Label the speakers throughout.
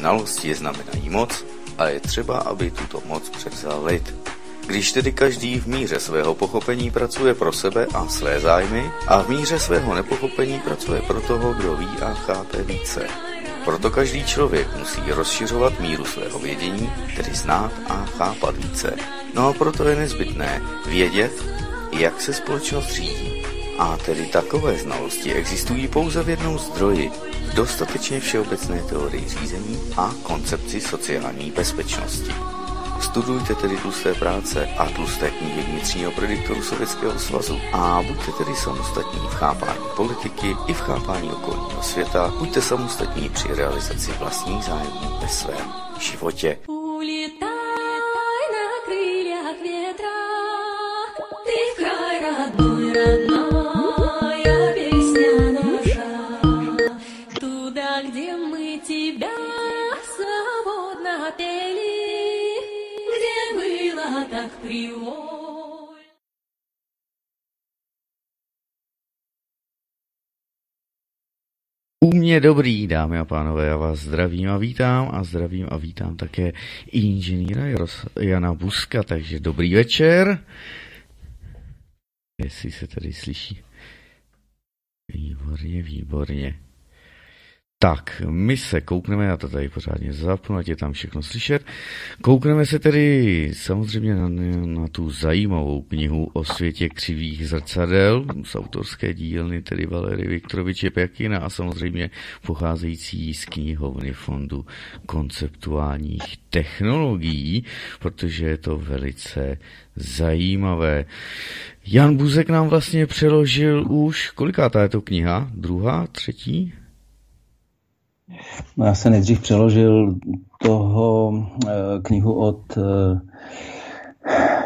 Speaker 1: znalosti znamenají moc a je třeba, aby tuto moc převzal lid. Když tedy každý v míře svého pochopení pracuje pro sebe a své zájmy a v míře svého nepochopení pracuje pro toho, kdo ví a chápe více. Proto každý člověk musí rozšiřovat míru svého vědění, tedy znát a chápat více. No a proto je nezbytné vědět, jak se společnost řídí. A tedy takové znalosti existují pouze v jednom zdroji, v dostatečně všeobecné teorii řízení a koncepci sociální bezpečnosti. Studujte tedy tlusté práce a tlusté knihy vnitřního prediktoru Sovětského svazu a buďte tedy samostatní v chápání politiky i v chápání okolního světa, buďte samostatní při realizaci vlastních zájmů ve svém životě. U mě dobrý, dámy a pánové, já vás zdravím a vítám a zdravím a vítám také inženýra Jana Buska, takže dobrý večer. Jestli se tady slyší. Výborně, výborně. Tak, my se koukneme, já to tady pořádně zapnu, ať je tam všechno slyšet. Koukneme se tedy samozřejmě na, na tu zajímavou knihu o světě křivých zrcadel z autorské dílny, tedy Valery Viktoroviče Pekina a samozřejmě pocházející z knihovny Fondu konceptuálních technologií, protože je to velice zajímavé. Jan Buzek nám vlastně přeložil už, kolikátá je to kniha? Druhá, třetí?
Speaker 2: No já jsem nejdřív přeložil toho eh, knihu od eh,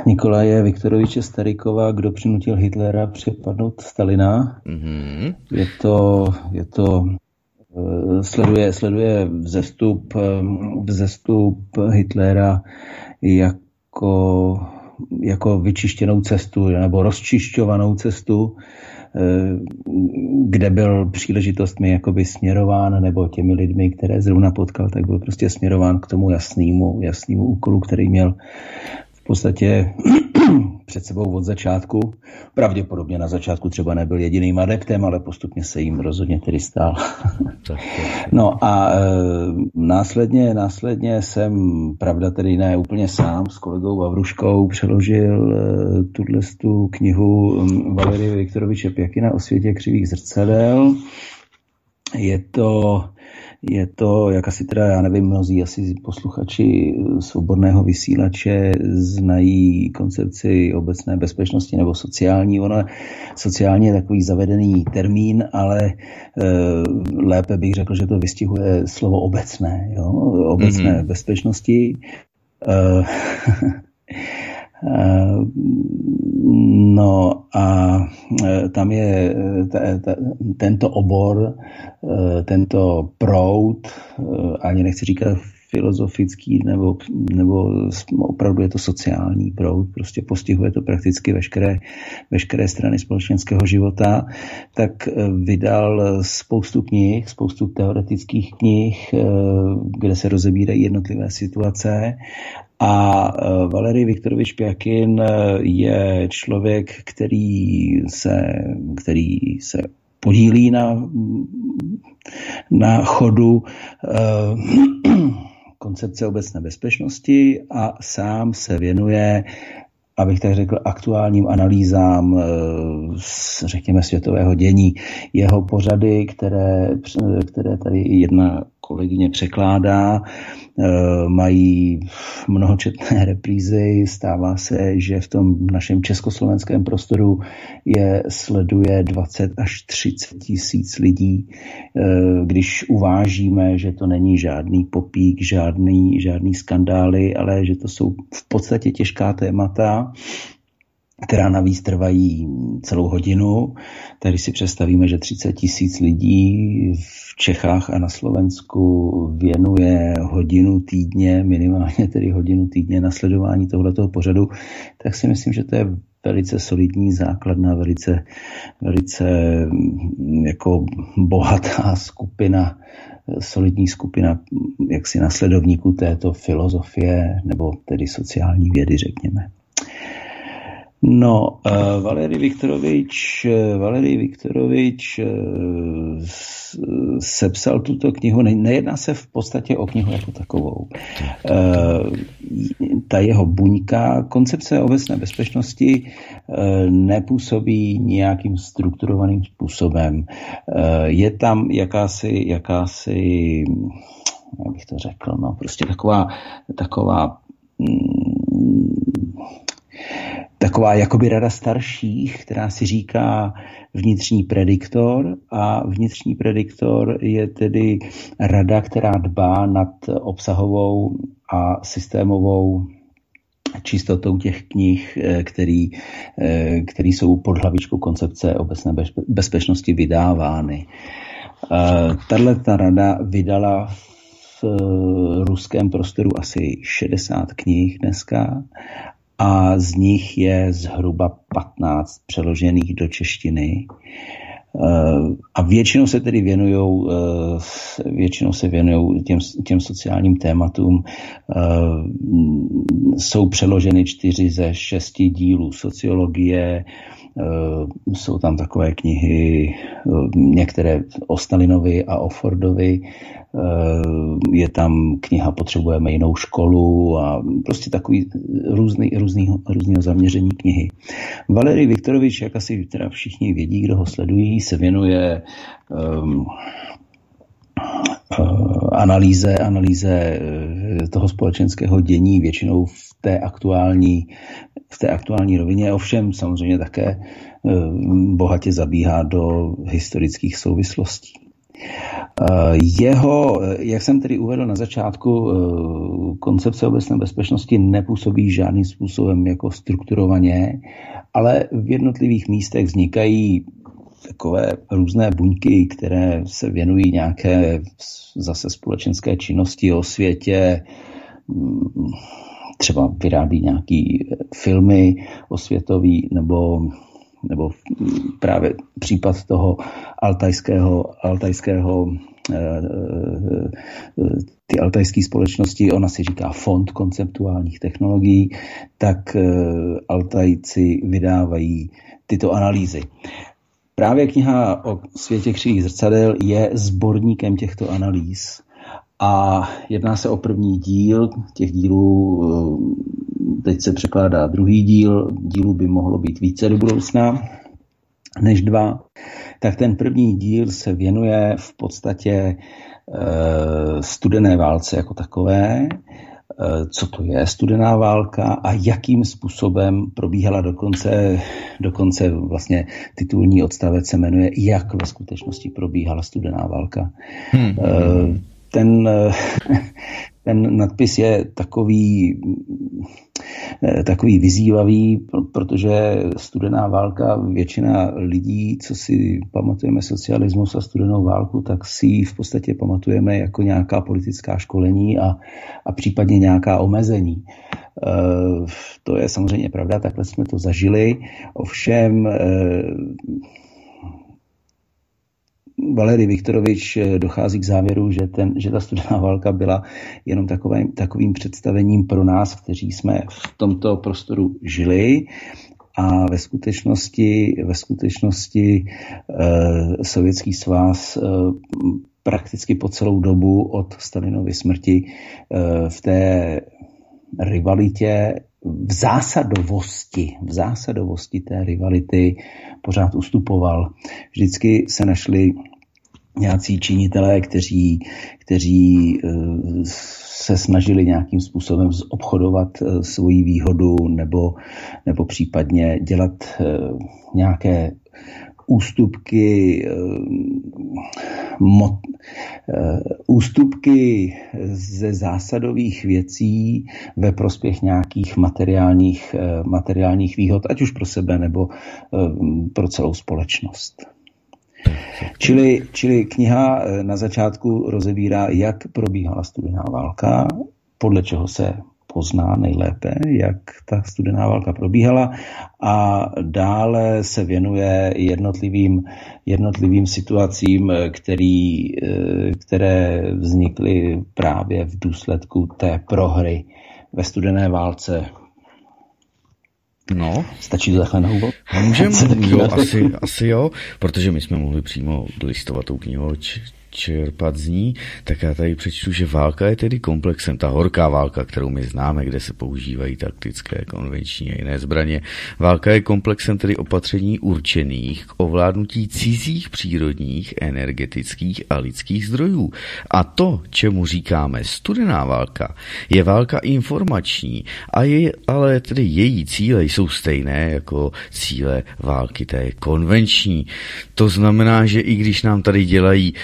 Speaker 2: Nikolaje Viktoroviče Starikova, kdo přinutil Hitlera přepadnout Stalina. Mm-hmm. Je to, je to eh, sleduje, sleduje vzestup, vzestup Hitlera jako, jako vyčištěnou cestu nebo rozčišťovanou cestu kde byl příležitostmi jakoby směrován, nebo těmi lidmi, které zrovna potkal, tak byl prostě směrován k tomu jasnému, jasnému úkolu, který měl v podstatě před sebou od začátku. Pravděpodobně na začátku třeba nebyl jediným adeptem, ale postupně se jim rozhodně tedy stál. no a e, následně, následně jsem, pravda tedy ne úplně sám, s kolegou Vavruškou přeložil e, tuhle tu knihu Valerie Viktoroviče Pěkina o světě křivých zrcadel. Je to je to, jak asi teda, já nevím, mnozí asi posluchači svobodného vysílače znají koncepci obecné bezpečnosti nebo sociální. Ono sociální je takový zavedený termín, ale e, lépe bych řekl, že to vystihuje slovo obecné, jo? obecné mm-hmm. bezpečnosti. E, No a e, tam je e, tento obor, tento proud, ani nechci říkat filozofický, nebo, nebo opravdu je to sociální proud, prostě postihuje to prakticky veškeré, veškeré strany společenského života, tak vydal spoustu knih, spoustu teoretických knih, kde se rozebírají jednotlivé situace a e, Valery Viktorovič Pěkin e, je člověk, který se, který se podílí na, na chodu uh, koncepce obecné bezpečnosti a sám se věnuje abych tak řekl, aktuálním analýzám, řekněme, světového dění. Jeho pořady, které, které tady jedna kolegyně překládá, Eh, mají mnohočetné reprízy. Stává se, že v tom našem československém prostoru je sleduje 20 až 30 tisíc lidí. Eh, když uvážíme, že to není žádný popík, žádný, žádný skandály, ale že to jsou v podstatě těžká témata, která navíc trvají celou hodinu. Tady si představíme, že 30 tisíc lidí v Čechách a na Slovensku věnuje hodinu týdně, minimálně tedy hodinu týdně na sledování tohoto pořadu, tak si myslím, že to je velice solidní základna, velice, velice mm, jako bohatá skupina solidní skupina jaksi nasledovníků této filozofie nebo tedy sociální vědy, řekněme. No, uh, Valery Viktorovič, uh, Viktorovič uh, sepsal tuto knihu, ne, nejedná se v podstatě o knihu jako takovou. Uh, ta jeho buňka, koncepce obecné bezpečnosti uh, nepůsobí nějakým strukturovaným způsobem. Uh, je tam jakási, jakási, jak bych to řekl, no, prostě taková, taková mm, taková jakoby rada starších, která si říká vnitřní prediktor a vnitřní prediktor je tedy rada, která dbá nad obsahovou a systémovou čistotou těch knih, eh, který, eh, který jsou pod hlavičkou koncepce obecné bezpečnosti vydávány. Eh, tahle ta rada vydala v ruském prostoru asi 60 knih dneska a z nich je zhruba 15 přeložených do češtiny. Eh, a většinou se tedy věnují eh, většinou se věnují těm, těm sociálním tématům. Eh, jsou přeloženy čtyři ze šesti dílů sociologie, jsou tam takové knihy, některé o Stalinovi a o Fordovi, Eh, je tam kniha Potřebujeme jinou školu a prostě takový různý, různý, různého zaměření knihy. Valery Viktorovič, jak asi teda všichni vědí, kdo ho sledují, se věnuje um, analýze, analýze eh, toho společenského dění většinou v té aktuální, v té aktuální rovině, ovšem samozřejmě také bohatě zabíhá do historických souvislostí. Eh, jeho, eh, jak jsem tedy uvedl na začátku, eh, koncepce obecné bezpečnosti nepůsobí žádným způsobem jako strukturovaně, ale v jednotlivých místech vznikají takové různé buňky, které se věnují nějaké zase společenské činnosti o světě, mm, třeba vyrábí nějaký filmy osvětový nebo nebo právě případ toho altajského, altajského eh, eh, ty altajské společnosti, ona si říká Fond konceptuálních technologií, tak eh, Altajci vydávají tyto analýzy. Právě kniha o světě křivých zrcadel je sborníkem těchto analýz a jedná se o první díl. Těch dílů teď se překládá druhý díl, dílů by mohlo být více do budoucna než dva, tak ten první díl se věnuje v podstatě e, studené válce jako takové, e, co to je studená válka a jakým způsobem probíhala dokonce, dokonce vlastně titulní odstavec se jmenuje Jak ve skutečnosti probíhala studená válka. Hmm. Ten, ten nadpis je takový, eh, takový vyzývavý, protože studená válka, většina lidí, co si pamatujeme socialismus a studenou válku, tak si ji v podstatě pamatujeme jako nějaká politická školení a, a případně nějaká omezení. Eh, to je samozřejmě pravda, takhle jsme to zažili. Ovšem eh, Valery Viktorovič eh, dochází k závěru, že, ten, že ta studená válka byla jenom takovým, takovým představením pro nás, kteří jsme v tomto prostoru žili. A ve skutečnosti, ve skutečnosti eh, Sovětský svaz eh, prakticky po celou dobu od Stalinovy smrti eh, v té rivalitě v zásadovosti, v zásadovosti té rivality pořád ustupoval. Vždycky se našli nějací činitelé, kteří, kteří eh, se snažili nějakým způsobem obchodovat eh, svoji výhodu nebo, nebo případně dělat eh, nějaké ústupky, mo, ústupky ze zásadových věcí ve prospěch nějakých materiálních, materiálních výhod, ať už pro sebe nebo pro celou společnost. Čili, čili kniha eh, na začátku rozebírá, jak probíhala studená válka, podle čeho se pozná nejlépe, jak ta studená válka probíhala a dále se věnuje jednotlivým, jednotlivým situacím, který, které vznikly právě v důsledku té prohry ve studené válce
Speaker 1: No.
Speaker 2: Stačí to takhle na úvod?
Speaker 1: Můžeme, jo, asi, asi jo, protože my jsme mohli přímo listovat tou knihou, čerpat z ní, tak já tady přečtu, že válka je tedy komplexem, ta horká válka, kterou my známe, kde se používají taktické, konvenční a jiné zbraně. Válka je komplexem tedy opatření určených k ovládnutí cizích přírodních, energetických a lidských zdrojů. A to, čemu říkáme studená válka, je válka informační, a je, ale tedy její cíle jsou stejné jako cíle války té konvenční. To znamená, že i když nám tady dělají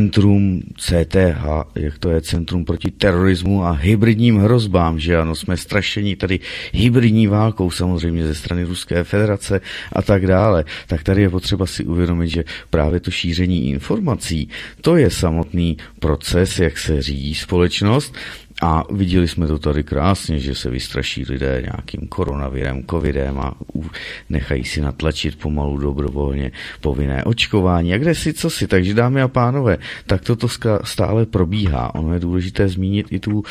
Speaker 1: centrum CTH, jak to je Centrum proti terorismu a hybridním hrozbám, že ano, jsme strašení tady hybridní válkou samozřejmě ze strany Ruské federace a tak dále, tak tady je potřeba si uvědomit, že právě to šíření informací, to je samotný proces, jak se řídí společnost a viděli jsme to tady krásně, že se vystraší lidé nějakým koronavirem, covidem a nechají si natlačit pomalu dobrovolně povinné očkování. A kde si, co si. Takže dámy a pánové, tak toto stále probíhá. Ono je důležité zmínit i tu uh,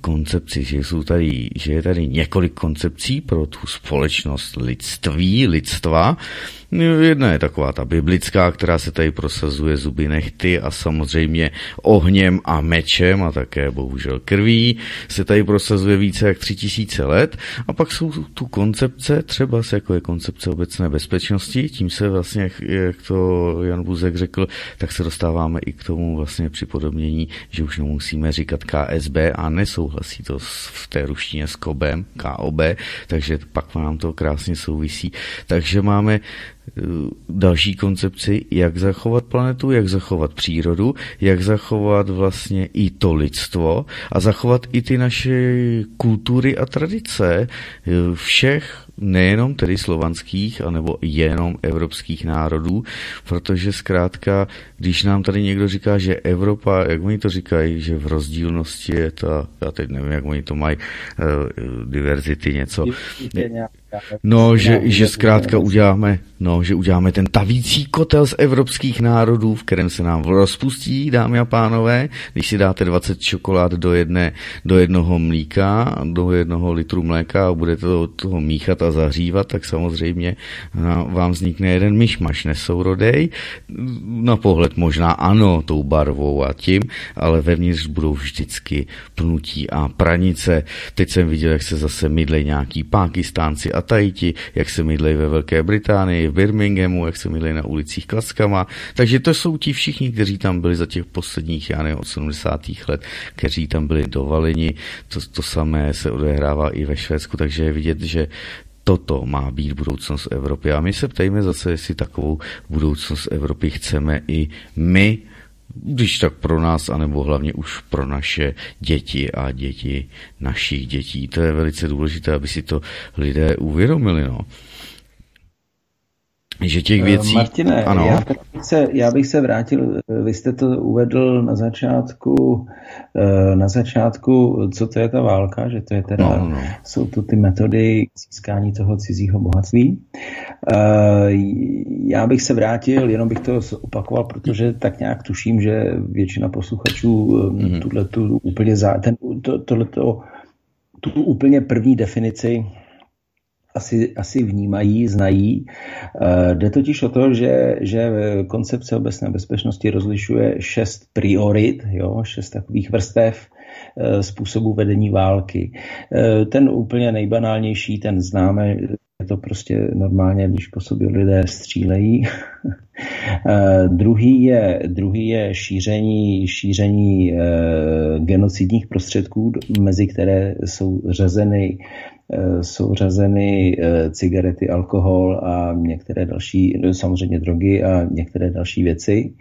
Speaker 1: koncepci, že, jsou tady, že je tady několik koncepcí pro tu společnost lidství, lidstva, Jedna je taková ta biblická, která se tady prosazuje zuby nechty a samozřejmě ohněm a mečem a také bohužel krví se tady prosazuje více jak tři tisíce let. A pak jsou tu koncepce, třeba jako je koncepce obecné bezpečnosti, tím se vlastně, jak, jak to Jan Buzek řekl, tak se dostáváme i k tomu vlastně připodobnění, že už nemusíme říkat KSB a nesouhlasí to v té ruštině s KOBem, KOB, takže pak nám to krásně souvisí. Takže máme další koncepci, jak zachovat planetu, jak zachovat přírodu, jak zachovat vlastně i to lidstvo a zachovat i ty naše kultury a tradice všech nejenom tedy slovanských, anebo jenom evropských národů, protože zkrátka, když nám tady někdo říká, že Evropa, jak oni to říkají, že v rozdílnosti je ta, já teď nevím, jak oni to mají, uh, diverzity něco. No, že, že zkrátka uděláme, no, že uděláme ten tavící kotel z evropských národů, v kterém se nám rozpustí, dámy a pánové, když si dáte 20 čokolád do, jedné, do jednoho mlíka, do jednoho litru mléka a budete to, toho míchat a zahřívat, tak samozřejmě vám vznikne jeden myšmaš nesourodej. Na pohled možná ano, tou barvou a tím, ale vevnitř budou vždycky pnutí a pranice. Teď jsem viděl, jak se zase mydlejí nějaký Pákistánci a Tajiti, jak se mydlejí ve Velké Británii, v Birminghamu, jak se mydlejí na ulicích klackama. Takže to jsou ti všichni, kteří tam byli za těch posledních, já nevím, od 70. let, kteří tam byli dovaleni. To, to samé se odehrává i ve Švédsku, takže je vidět, že toto má být budoucnost Evropy. A my se ptejme zase, jestli takovou budoucnost Evropy chceme i my, když tak pro nás, anebo hlavně už pro naše děti a děti našich dětí. To je velice důležité, aby si to lidé uvědomili. No že těch věcí...
Speaker 2: Martine, ano. Já, bych se, já bych se vrátil, vy jste to uvedl na začátku, eh, na začátku, co to je ta válka, že to je teda, no, no. jsou to ty metody získání toho cizího bohatství. Eh, já bych se vrátil, jenom bych to opakoval, protože tak nějak tuším, že většina posluchačů mm-hmm. tuhle tu úplně zá, ten, to, tohleto, tu úplně první definici asi, asi vnímají, znají. Eh, jde totiž o to, že, že koncepce obecné bezpečnosti rozlišuje šest priorit, jo, šest takových vrstev eh, způsobu vedení války. Eh, ten úplně nejbanálnější, ten známe, je to prostě normálně, když po sobě lidé střílejí. druhý, je, druhý je šíření, šíření genocidních prostředků, mezi které jsou řazeny Eh, jsou řazeny eh, cigarety, alkohol a některé další, samozřejmě drogy a některé další věci.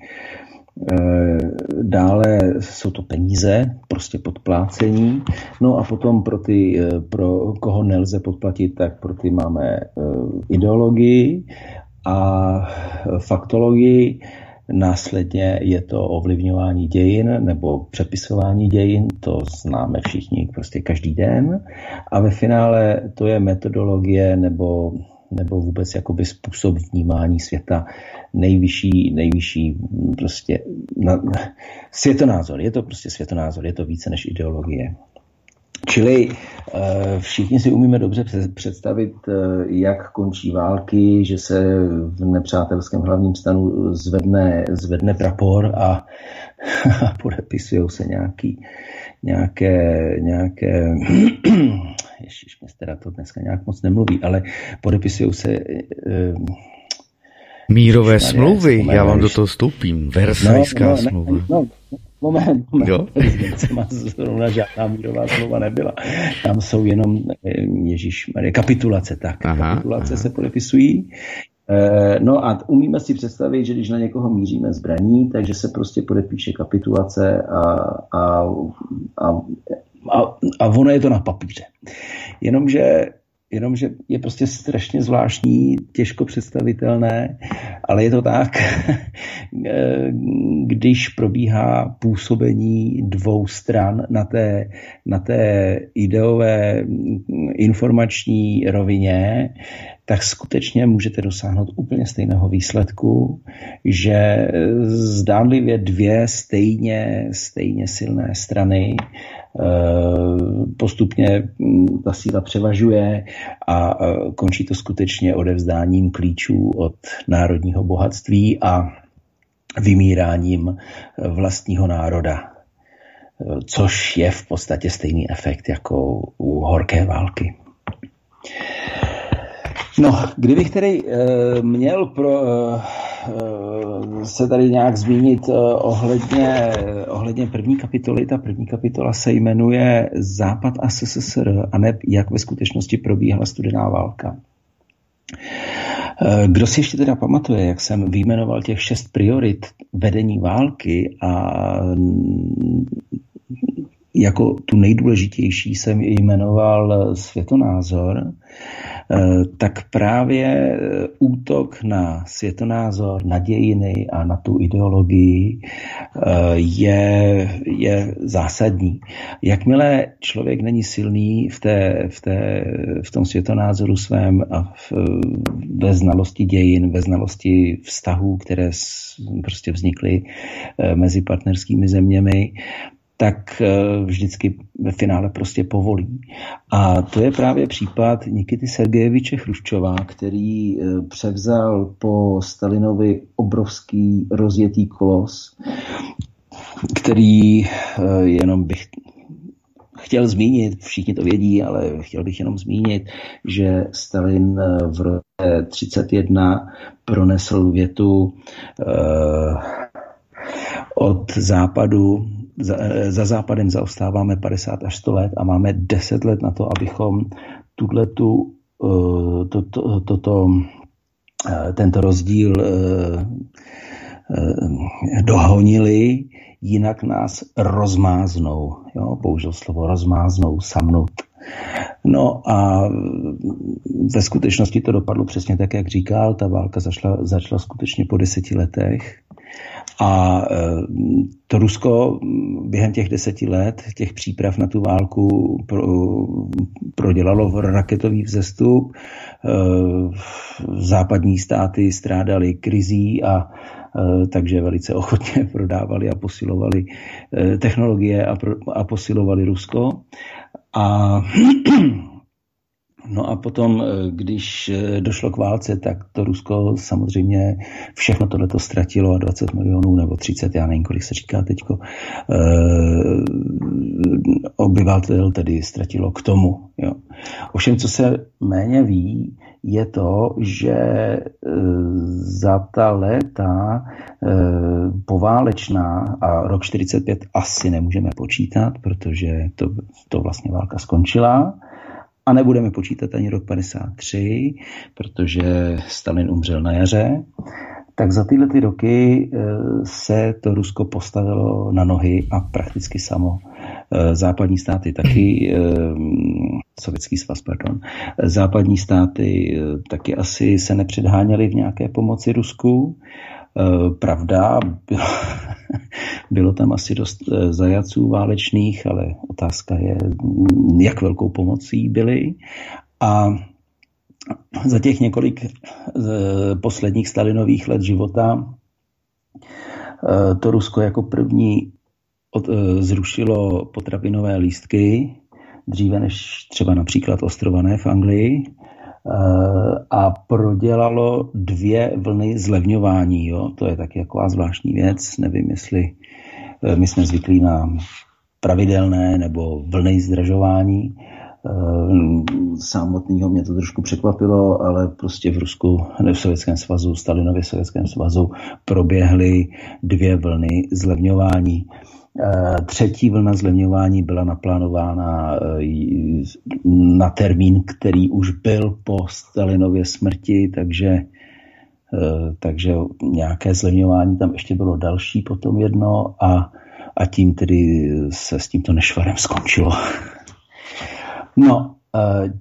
Speaker 2: Eh, dále jsou to peníze, prostě podplácení. No a potom pro ty, pro koho nelze podplatit, tak pro ty máme ideologii a faktologii Následně je to ovlivňování dějin nebo přepisování dějin, to známe všichni prostě každý den. A ve finále to je metodologie nebo, nebo vůbec jakoby způsob vnímání světa nejvyšší, nejvyšší prostě na, světonázor. Je to prostě světonázor, je to více než ideologie. Čili eh, všichni si umíme dobře představit, eh, jak končí války, že se v nepřátelském hlavním stanu zvedne, zvedne prapor a, a podepisují se nějaký, nějaké, nějaké Ježiš, mě teda to dneska nějak moc nemluví, ale podepisují se eh,
Speaker 1: Mírové smlouvy, já vám do toho stoupím. Versajská no, no, smlouva. No,
Speaker 2: Moment, moment. Jo? zrovna žádná mírová smlouva nebyla. Tam jsou jenom, eh, Ježíš kapitulace, tak. Aha, kapitulace aha. se podepisují. Eh, no a umíme si představit, že když na někoho míříme zbraní, takže se prostě podepíše kapitulace a, a, a, a, a ono je to na papíře. Jenomže jenomže je prostě strašně zvláštní, těžko představitelné, ale je to tak, když probíhá působení dvou stran na té, na té ideové informační rovině, tak skutečně můžete dosáhnout úplně stejného výsledku, že zdánlivě dvě stejně, stejně silné strany postupně hm, ta síla převažuje a končí to skutečně odevzdáním klíčů od národního bohatství a vymíráním vlastního národa, eh, což je v podstatě stejný efekt jako u horké války. No, kdybych tedy měl pro, se tady nějak zmínit uh, ohledně, ohledně první kapitoly, ta první kapitola se jmenuje Západ a SSSR a ne jak ve skutečnosti probíhala studená válka. Kdo si ještě teda pamatuje, jak jsem vyjmenoval těch šest priorit vedení války a jako tu nejdůležitější jsem jmenoval světonázor, Eh, tak právě eh, útok na světonázor, na dějiny a na tu ideologii eh, je, je zásadní. Jakmile člověk není silný v, té, v, té, v tom světonázoru svém a v, ve znalosti dějin, ve znalosti vztahů, které prostě vznikly mezi partnerskými zeměmi, tak eh, vždycky ve finále prostě povolí. A to je právě případ Nikity Sergejeviče Chruščova, který eh, převzal po Stalinovi obrovský rozjetý kolos, který eh, jenom bych chtěl zmínit, všichni to vědí, ale chtěl bych jenom zmínit, že Stalin v roce 31 pronesl větu od západu za, za západem zaostáváme 50 až 100 let a máme 10 let na to, abychom tuhletu, uh, to, to, to, to, uh, tento rozdíl dohonili, jinak nás rozmáznou. Jo? Použil slovo rozmáznou, samnout. No a ve skutečnosti to dopadlo přesně tak, jak říkal. Ta válka začala, začala skutečně po deseti letech. A e, to Rusko během těch deseti let, těch příprav na tu válku, pro, prodělalo raketový vzestup. E, západní státy strádaly krizí a e, takže velice ochotně prodávali a posilovali technologie a, a posilovali Rusko. A No a potom, eh, když eh, došlo k válce, tak to Rusko samozřejmě všechno tohleto ztratilo a 20 milionů nebo 30, já nevím, kolik se říká teďko, eh, obyvatel tedy ztratilo k tomu. Jo. Ovšem, co se méně ví, je to, že za ta léta poválečná a rok 45 asi nemůžeme počítat, protože to, to vlastně válka skončila, a nebudeme počítat ani rok 53, protože Stalin umřel na jaře, tak za tyhle ty roky eh, se to Rusko postavilo na nohy a prakticky samo. Eh, západní státy taky, eh, sovětský svaz, pardon, západní státy taky asi se nepředháněly v nějaké pomoci Rusku Pravda, bylo, bylo tam asi dost zajaců válečných, ale otázka je, jak velkou pomocí byli. A za těch několik posledních Stalinových let života to Rusko jako první od, zrušilo potravinové lístky, dříve než třeba například ostrované v Anglii, a prodělalo dvě vlny zlevňování. Jo? To je taky taková zvláštní věc. Nevím, jestli my jsme zvyklí na pravidelné nebo vlny zdražování. Eh, samotného mě to trošku překvapilo, ale prostě v Rusku, ne v Sovětském svazu, Stalinově Sovětském svazu proběhly dvě vlny zlevňování. Eh, třetí vlna zlevňování byla naplánována eh, na termín, který už byl po Stalinově smrti, takže takže nějaké zlevňování tam ještě bylo další potom jedno a, a tím tedy se s tímto nešvarem skončilo. No, eh,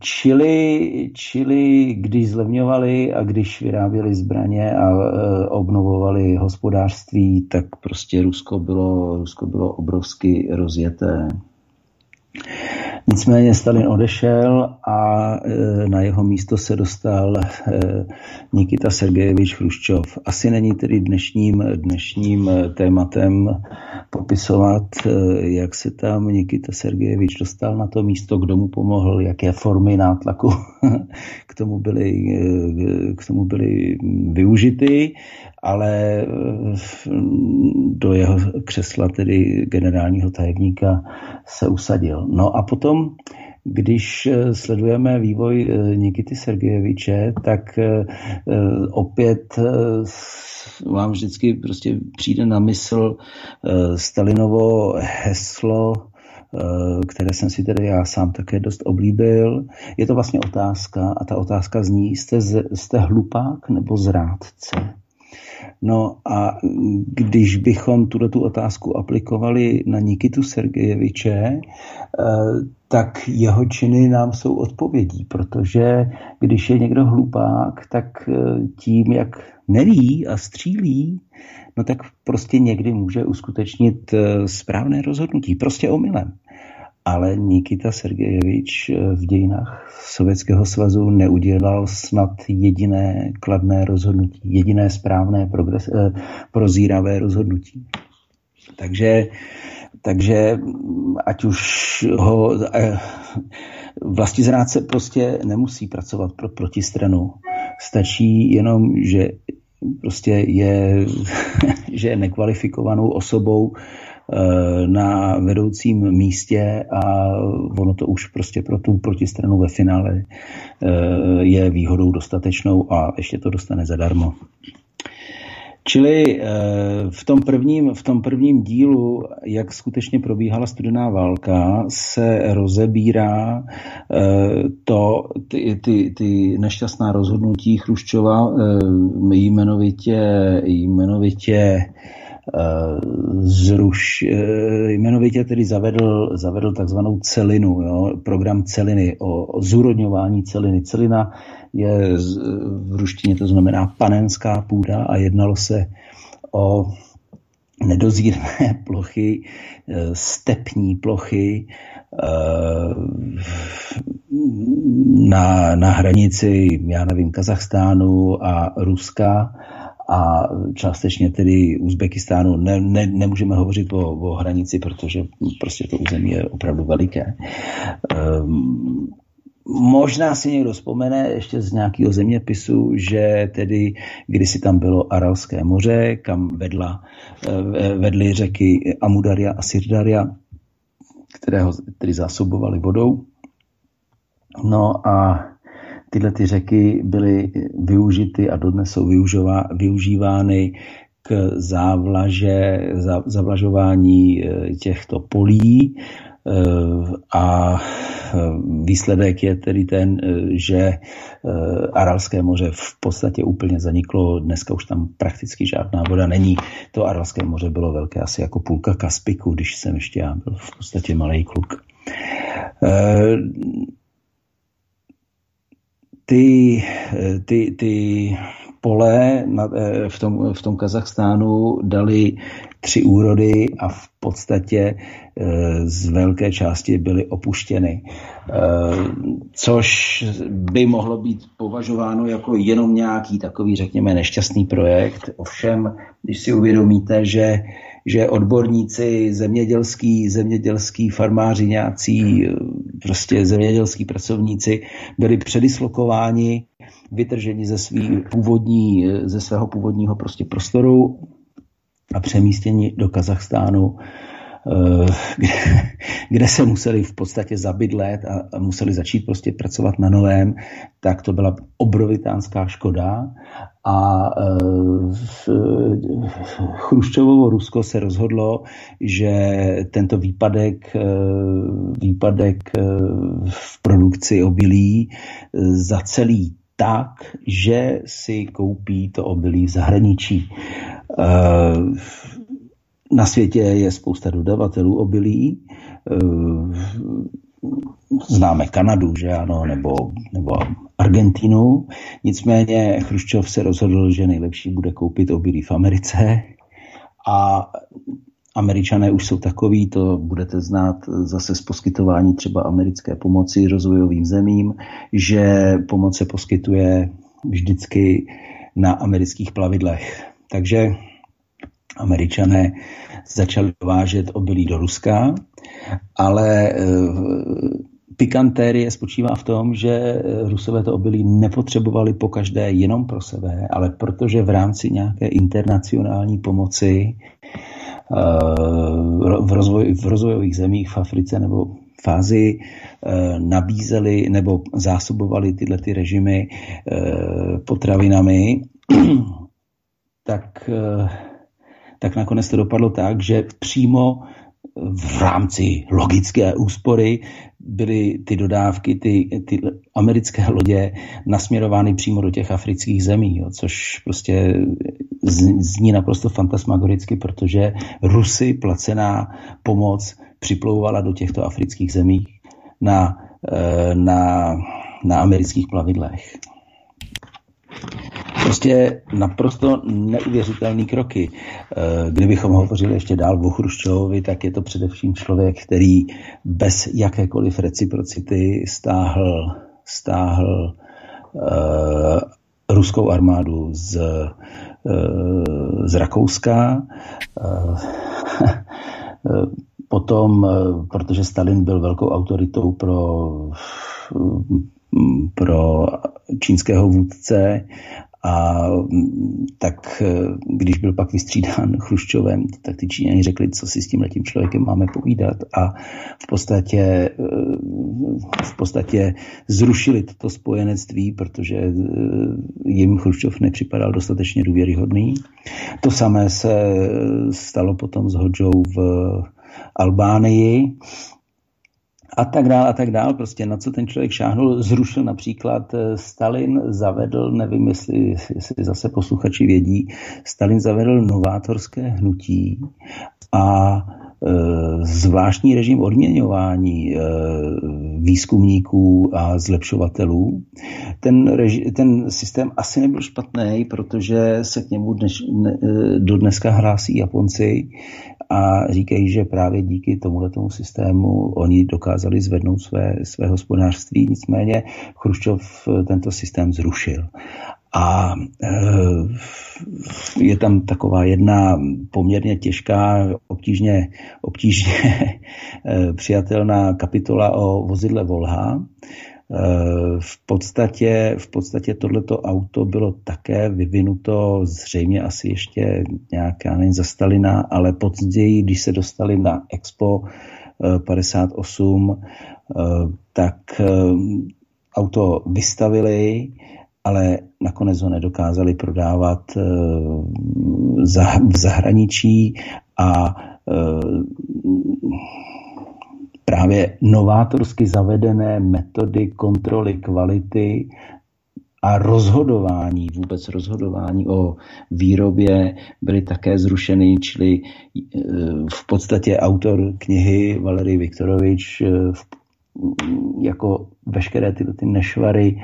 Speaker 2: čili, čili když zlevňovali a když vyráběli zbraně a eh, obnovovali hospodářství, tak prostě Rusko bylo, Rusko bylo obrovsky rozjeté. Nicméně Stalin odešel a e, na jeho místo se dostal e, Nikita Sergejevič Chruščov. Asi není tedy dnešním, dnešním tématem popisovat, e, jak se tam Nikita Sergejevič dostal na to místo, kdo mu pomohl, jaké formy nátlaku k tomu byly, k tomu byly využity, ale do jeho křesla, tedy generálního tajemníka, se usadil. No a potom, když eh, sledujeme vývoj eh, Nikity Sergejeviče, tak eh, opět vám vždycky prostě přijde na mysl Stalinovo heslo, které jsem si tedy já sám také dost oblíbil. Je to vlastně otázka a ta otázka zní, jste, jste hlupák nebo zrádce? No a když bychom tuto tu otázku aplikovali na Nikitu Sergejeviče, eh, tak jeho činy nám jsou odpovědí, protože když je někdo hlupák, tak eh, tím, jak neví a střílí, no tak prostě někdy může uskutečnit eh, správné rozhodnutí, prostě omylem ale Nikita Sergejevič eh, v dějinách Sovětského svazu neudělal snad jediné kladné rozhodnutí, jediné správné progres, eh, prozíravé rozhodnutí. Takže, takže ať už ho eh, vlastní zrádce prostě nemusí pracovat pro protistranu. Stačí jenom, že prostě je, že je nekvalifikovanou osobou, na vedoucím místě a ono to už prostě pro tu protistranu ve finále eh, je výhodou dostatečnou a ještě to dostane zadarmo. Čili eh, v tom, prvním, v tom prvním dílu, jak skutečně probíhala studená válka, se rozebírá to, ty, ty, ty nešťastná rozhodnutí Chruščova jmenovitě, jmenovitě zruš, eh, jmenovitě tedy zavedl, zavedl takzvanou celinu, jo, program celiny, o, o zúrodňování celiny. Celina je v ruštině to znamená panenská půda a jednalo se o nedozírné plochy, eh, stepní plochy eh, na, na hranici, já nevím, Kazachstánu a Ruska a částečně tedy Uzbekistánu ne, ne, nemůžeme hovořit o, o hranici, protože prostě to území je opravdu veliké. Um, Možná si někdo vzpomene ještě z nějakého zeměpisu, že tedy kdysi tam bylo Aralské moře, kam vedla, eh, vedly řeky Amudaria a Sirdaria, které ho tedy zásobovaly vodou. No a Tyhle ty řeky byly využity a dodnes jsou využívány k závlaže, zavlažování e, těchto polí. E, a e, výsledek je tedy ten, že Aralské moře v podstatě úplně zaniklo, dneska už tam prakticky žádná voda není. To Aralské moře bylo velké asi jako půlka Kaspiku, když jsem ještě já byl v podstatě malý kluk ty, ty, ty pole v tom, v tom Kazachstánu dali tři úrody a v podstatě z velké části byly opuštěny. Což by mohlo být považováno jako jenom nějaký takový, řekněme, nešťastný projekt. Ovšem, když si uvědomíte, že že odborníci, zemědělský, zemědělský farmáři, nějací prostě zemědělský pracovníci byli předislokováni, vytrženi ze, svý původní, ze svého původního prostě prostoru a přemístěni do Kazachstánu Eh, kde, kde se museli v podstatě zabydlet a, a museli začít prostě pracovat na novém, tak to byla obrovitánská škoda a e, Chruščovovo Rusko se rozhodlo, že tento výpadek, e, výpadek e, v produkci obilí za celý tak, že si koupí to obilí v zahraničí. Na světě je spousta dodavatelů obilí. Známe Kanadu, že ano, nebo, nebo Argentinu. Nicméně Chruščov se rozhodl, že nejlepší bude koupit obilí v Americe a Američané už jsou takový, to budete znát zase z poskytování třeba americké pomoci rozvojovým zemím, že pomoc se poskytuje vždycky na amerických plavidlech. Takže američané začali dovážet obilí do Ruska, ale eh, pikantérie spočívá v tom, že eh, Rusové to obilí nepotřebovali po každé jenom pro sebe, ale protože v rámci nějaké internacionální pomoci eh, v, rozvoj, v rozvojových zemích v Africe nebo v Ázii nabízeli nebo zásobovali tyhle ty režimy potravinami, tak tak nakonec to dopadlo tak, že přímo v rámci logické úspory byly ty dodávky, ty, ty americké lodě nasměrovány přímo do těch afrických zemí, jo, což prostě zní naprosto fantasmagoricky, protože Rusy placená pomoc připlouvala do těchto afrických zemí na, eh, na, na amerických plavidlech. Prostě naprosto neuvěřitelné kroky. Eh, kdybychom hovořili ještě dál o Chruščovovi, tak je to především člověk, který bez jakékoliv reciprocity stáhl, stáhl uh, ruskou armádu z, uh, z Rakouska. Uh, potom, protože Stalin byl velkou autoritou pro pro čínského vůdce a mm, tak e, když byl pak vystřídán Chruščovem, tak ty Číňani řekli, co si s tím letím člověkem máme povídat a v podstatě, e, v podstatě zrušili toto spojenectví, protože e, jim Chruščov nepřipadal dostatečně důvěryhodný. To samé se stalo potom s Hodžou v Albánii, a tak dál a tak dál. Prostě na co ten člověk šáhnul, zrušil například eh, Stalin, zavedl, nevím, jestli, jestli zase posluchači vědí, Stalin zavedl novátorské hnutí a e, zvláštní režim odměňování e, výzkumníků a zlepšovatelů. Ten, reži, ten systém asi nebyl špatný, protože se k němu dnes, ne, do dneska hlásí Japonci a říkají, že právě díky tomuto tomu systému oni dokázali zvednout své, své hospodářství, nicméně Chruščov tento systém zrušil. A e, je tam taková jedna poměrně těžká, obtížně, obtížně e, přijatelná kapitola o vozidle Volha, Eh, v podstatě, v podstatě tohleto auto bylo také vyvinuto zřejmě asi ještě nějaká, nevím, za Stalina, ale později, když se dostali na Expo 58, eh, eh, tak auto vystavili, ale nakonec ho nedokázali prodávat v zahraničí a právě novátorsky zavedené metody kontroly kvality a rozhodování, vůbec rozhodování o výrobě byly také zrušeny, čili e, v podstatě autor knihy Valery Viktorovič e, jako veškeré ty, ty nešvary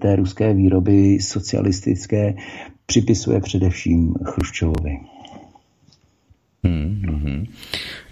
Speaker 2: té ruské výroby socialistické připisuje především Chruščovovi.
Speaker 1: Hmm, hmm.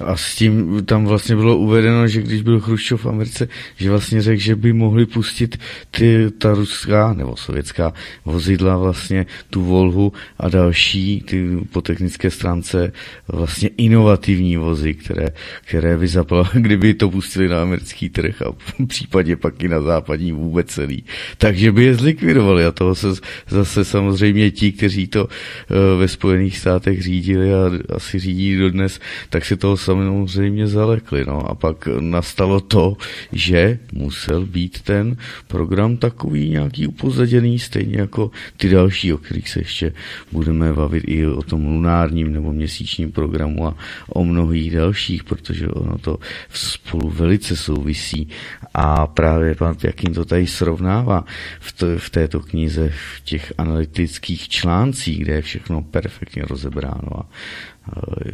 Speaker 1: A s tím tam vlastně bylo uvedeno, že když byl Chruščov v Americe, že vlastně řekl, že by mohli pustit ty, ta ruská nebo sovětská vozidla vlastně tu Volhu a další ty po technické stránce vlastně inovativní vozy, které, které by zapal, kdyby to pustili na americký trh a v případě pak i na západní vůbec celý. Takže by je zlikvidovali a toho se zase samozřejmě ti, kteří to eh, ve Spojených státech řídili a asi řídí dodnes, tak si toho samozřejmě zalekli. No. A pak nastalo to, že musel být ten program takový nějaký upozaděný, stejně jako ty další, o kterých se ještě budeme bavit i o tom lunárním nebo měsíčním programu a o mnohých dalších, protože ono to spolu velice souvisí. A právě pan Jakým to tady srovnává v, to, v této knize, v těch analytických článcích, kde je všechno perfektně rozebráno a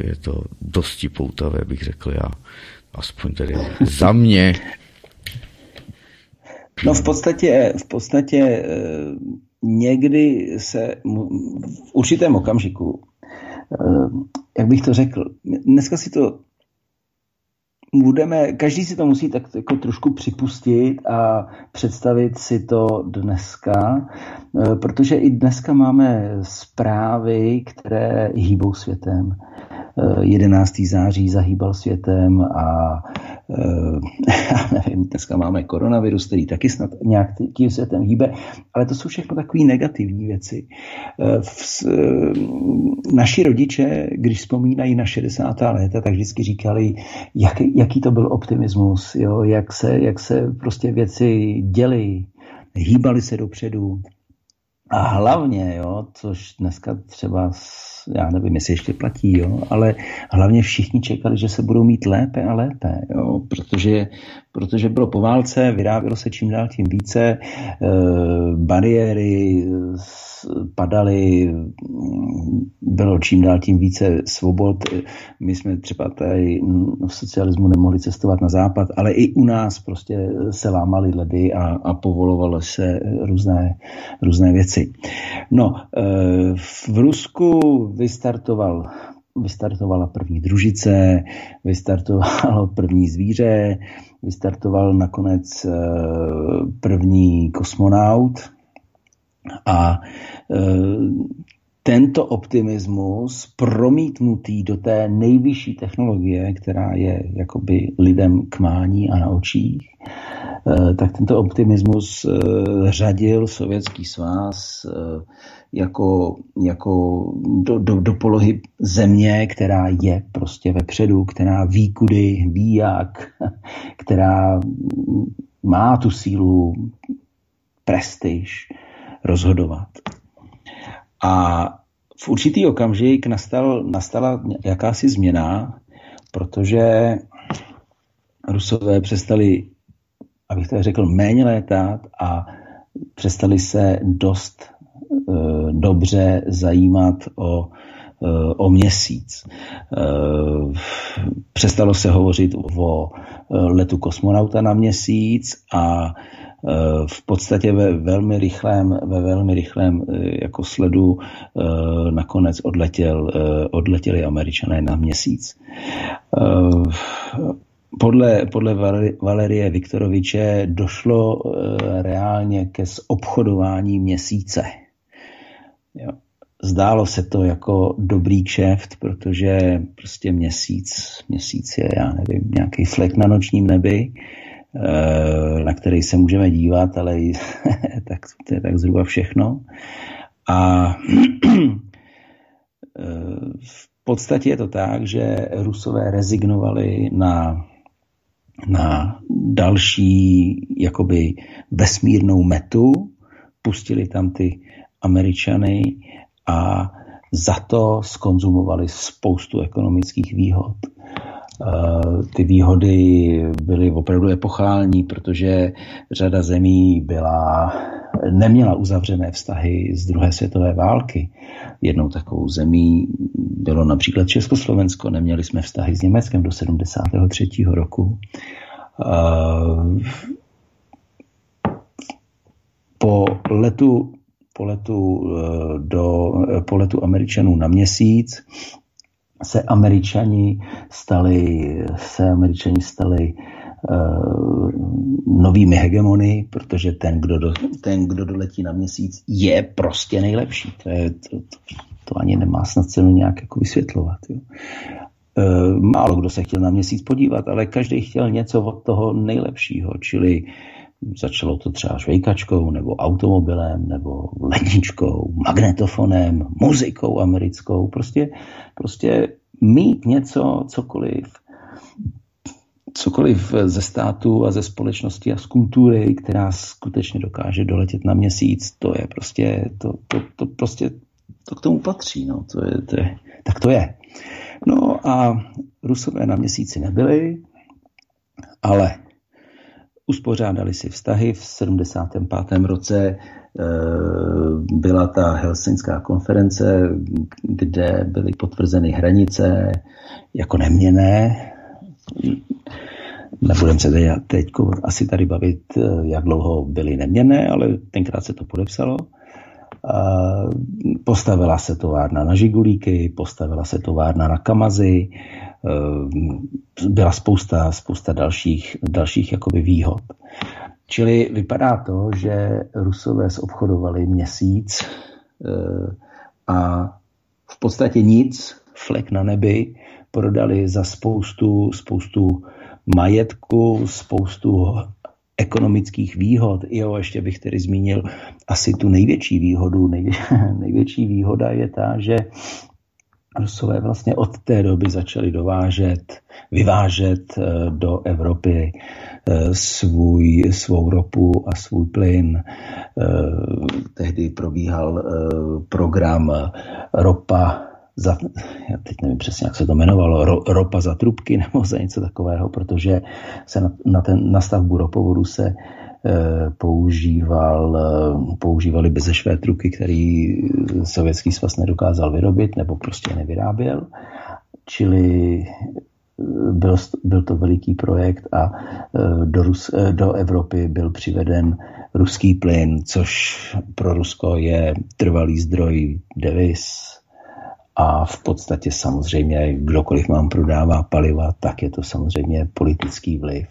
Speaker 1: je to dosti poutavé, bych řekl já. Aspoň tedy za mě.
Speaker 2: No v podstatě, v podstatě eh, někdy se v určitém okamžiku, eh, jak bych to řekl, dneska si to budeme, každý si to musí tak jako trošku připustit a představit si to dneska, eh, protože i dneska máme zprávy, které hýbou světem. 11. září zahýbal světem a já nevím, dneska máme koronavirus, který taky snad nějak tím světem hýbe, ale to jsou všechno takové negativní věci. V, naši rodiče, když vzpomínají na 60. léta, tak vždycky říkali, jak, jaký to byl optimismus, jo? Jak, se, jak se prostě věci děly, hýbaly se dopředu. A hlavně, jo, což dneska třeba já nevím, jestli ještě platí, jo, ale hlavně všichni čekali, že se budou mít lépe a lépe, jo, protože, protože bylo po válce, vyrábělo se čím dál tím více, e, bariéry padaly, bylo čím dál tím více svobod. My jsme třeba tady v socialismu nemohli cestovat na západ, ale i u nás prostě se lámaly ledy a, a povolovalo se různé, různé věci. No, e, v Rusku vystartoval vystartovala první družice, vystartovalo první zvíře, vystartoval nakonec e, první kosmonaut a e, tento optimismus promítnutý do té nejvyšší technologie, která je jakoby lidem k mání a na očích, e, tak tento optimismus řadil Sovětský svaz jako, jako do, do, do polohy země, která je prostě vepředu, která ví kudy, ví jak, která má tu sílu, prestiž rozhodovat. A v určitý okamžik nastal, nastala jakási změna, protože Rusové přestali, abych to řekl, méně létat a přestali se dost Eh, dobře zajímat o, eh, o měsíc. Eh, přestalo se hovořit o letu kosmonauta na měsíc a v podstatě ve velmi rychlém, ve velmi rychlém jako sledu nakonec odletěl, odletěli američané na měsíc. Podle, podle Valerie Viktoroviče došlo reálně ke zobchodování měsíce. Zdálo se to jako dobrý kšeft, protože prostě měsíc, měsíc je, já nevím, nějaký flek na nočním nebi, eh, na který se můžeme dívat, ale tak, to je tak zhruba všechno. A eh, v podstatě je to tak, že Rusové rezignovali na, na další jakoby vesmírnou metu, pustili tam ty Američany a za to skonzumovali spoustu ekonomických výhod. Eh, ty výhody byly opravdu epochální, protože řada zemí byla, neměla uzavřené vztahy z druhé světové války. Jednou takovou zemí bylo například Československo, neměli jsme vztahy s Německem do 73. roku. Po letu, po letu, do, po letu Američanů na měsíc se Američani stali, se Američani stali uh, novými hegemony, protože ten kdo, do, ten, kdo doletí na měsíc, je prostě nejlepší. To, je, to, to, to ani nemá snad cenu nějak jako vysvětlovat. Jo. Uh, málo kdo se chtěl na měsíc podívat, ale každý chtěl něco od toho nejlepšího, čili Začalo to třeba švejkačkou, nebo automobilem, nebo ledničkou, magnetofonem, muzikou americkou. Prostě, prostě mít něco, cokoliv, cokoliv ze státu a ze společnosti a z kultury, která skutečně dokáže doletět na měsíc, to je prostě, to, to, to prostě, to k tomu patří, no, to je, to je, tak to je. No a Rusové na měsíci nebyli, ale uspořádali si vztahy. V 75. roce eh, byla ta Helsinská konference, kde byly potvrzeny hranice jako neměné. Nebudeme se teď asi tady bavit, eh, jak dlouho byly neměné, ale tenkrát se to podepsalo. Postavila se továrna na Žigulíky, postavila se továrna na Kamazy, eh, byla spousta, spousta dalších, dalších jakoby výhod. Čili vypadá to, že Rusové zobchodovali měsíc eh, a v podstatě nic, flek na nebi, prodali za spoustu, spoustu majetku, spoustu ekonomických výhod. Jo, ještě bych tedy zmínil asi tu největší výhodu. Největší, největší výhoda je ta, že Rusové vlastně od té doby začali dovážet, vyvážet eh, do Evropy eh, svůj, svou ropu a svůj plyn. Eh, tehdy probíhal program ropa za, já teď nevím přesně, jak se to jmenovalo, ro, ropa za trubky nebo za něco takového, protože se na, na, ten, na stavbu ropovodu se e, používal, e, používali bezešvé truky, který sovětský svaz nedokázal vyrobit nebo prostě nevyráběl. Čili byl, byl to veliký projekt a do, Rus, do Evropy byl přiveden ruský plyn, což pro Rusko je trvalý zdroj devis, a v podstatě samozřejmě kdokoliv vám prodává paliva, tak je to samozřejmě politický vliv.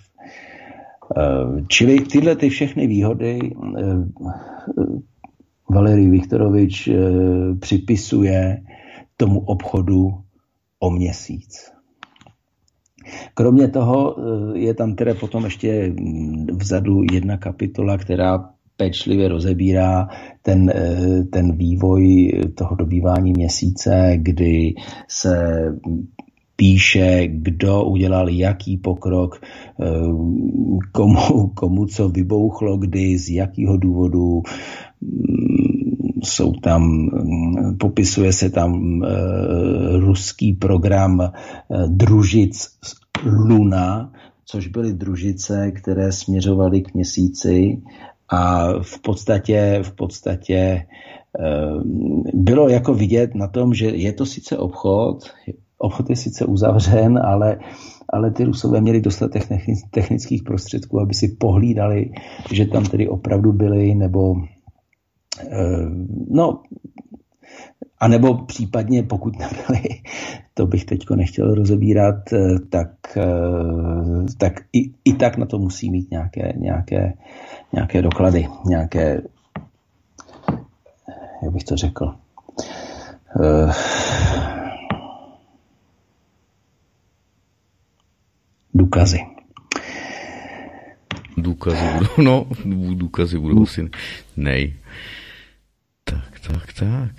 Speaker 2: Eh, čili tyhle ty všechny výhody eh, Valerij Viktorovič eh, připisuje tomu obchodu o měsíc. Kromě toho je tam tedy potom ještě vzadu jedna kapitola, která pečlivě rozebírá ten, eh, ten vývoj toho dobývání měsíce, kdy se píše, kdo udělal jaký pokrok, eh, komu, komu co vybouchlo, kdy, z jakého důvodu. Mm, jsou tam, mm, popisuje se tam eh, ruský program družic Luna, což byly družice, které směřovaly k měsíci a v podstatě, v podstatě eh, bylo jako vidět na tom, že je to sice obchod, obchod je sice uzavřen, ale, ale ty Rusové měli dostatek technických prostředků, aby si pohlídali, že tam tedy opravdu byli, nebo eh, no, a nebo případně, pokud nebyli, to bych teď nechtěl rozebírat, eh, tak, tak i, i tak na to musí mít nějaké, nějaké nějaké doklady, nějaké, jak bych to řekl, uh, důkazy.
Speaker 1: Důkazy budou, no, důkazy budou asi nej. Tak, tak.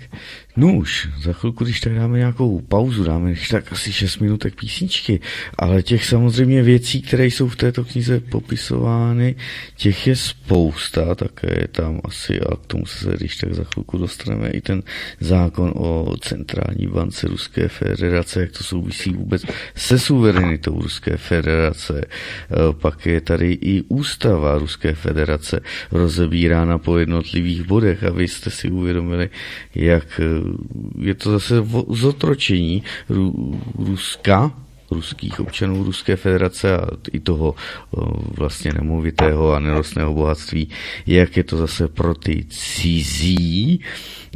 Speaker 1: No už, za chvilku, když tak dáme nějakou pauzu, dáme tak asi 6 minutek písničky, ale těch samozřejmě věcí, které jsou v této knize popisovány, těch je spousta, také je tam asi, a k tomu se když tak za chvilku dostaneme, i ten zákon o centrální bance Ruské federace, jak to souvisí vůbec se suverenitou Ruské federace. E, pak je tady i ústava Ruské federace rozebírána po jednotlivých bodech a vy jste si uvědomili, jak je to zase zotročení Ruska ruských občanů Ruské federace a i toho vlastně nemovitého a nerostného bohatství, jak je to zase pro ty cizí,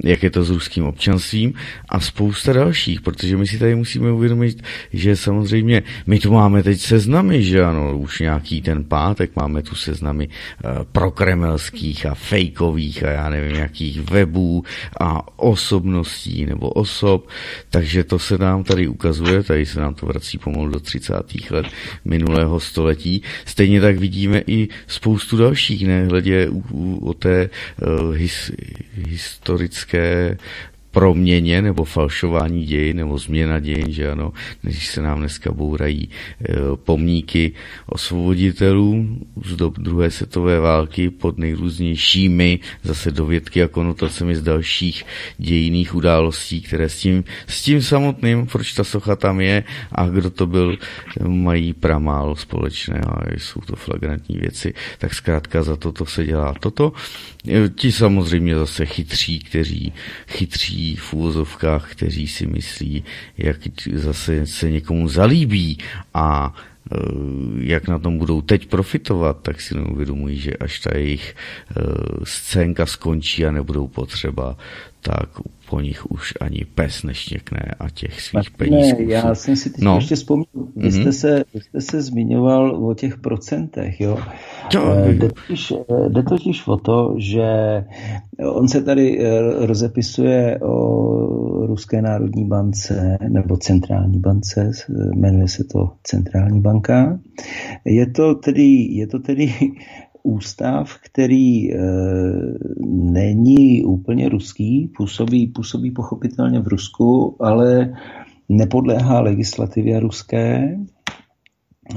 Speaker 1: jak je to s ruským občanstvím a spousta dalších, protože my si tady musíme uvědomit, že samozřejmě my tu máme teď seznamy, že ano, už nějaký ten pátek máme tu seznamy uh, prokremelských a fejkových a já nevím, jakých webů a osobností nebo osob, takže to se nám tady ukazuje, tady se nám to vrací pomalu do 30. let minulého století. Stejně tak vidíme i spoustu dalších, nehledě o té uh, his, historické parce que proměně nebo falšování dějin nebo změna dějin, že ano, když se nám dneska bourají e, pomníky osvoboditelů z dob druhé světové války pod nejrůznějšími zase dovědky a konotacemi z dalších dějiných událostí, které s tím, s tím samotným, proč ta socha tam je a kdo to byl, mají pramálo společného a jsou to flagrantní věci, tak zkrátka za toto se dělá toto. E, ti samozřejmě zase chytří, kteří chytří v úvozovkách, kteří si myslí, jak zase se někomu zalíbí a e, jak na tom budou teď profitovat, tak si neuvědomují, že až ta jejich e, scénka skončí a nebudou potřeba, tak po nich už ani pes neštěkne a těch svých peněz.
Speaker 2: Ne, já jsem si teď no. ještě vzpomněl, vy mm-hmm. jste, se, vy jste se zmiňoval o těch procentech, jo. To... Eh, jde, totiž, eh, jde totiž o to, že on se tady eh, rozepisuje o Ruské národní bance nebo centrální bance, jmenuje se to centrální banka. Je to tedy, je to tedy ústav, který e, není úplně ruský, působí, působí pochopitelně v Rusku, ale nepodléhá legislativě ruské.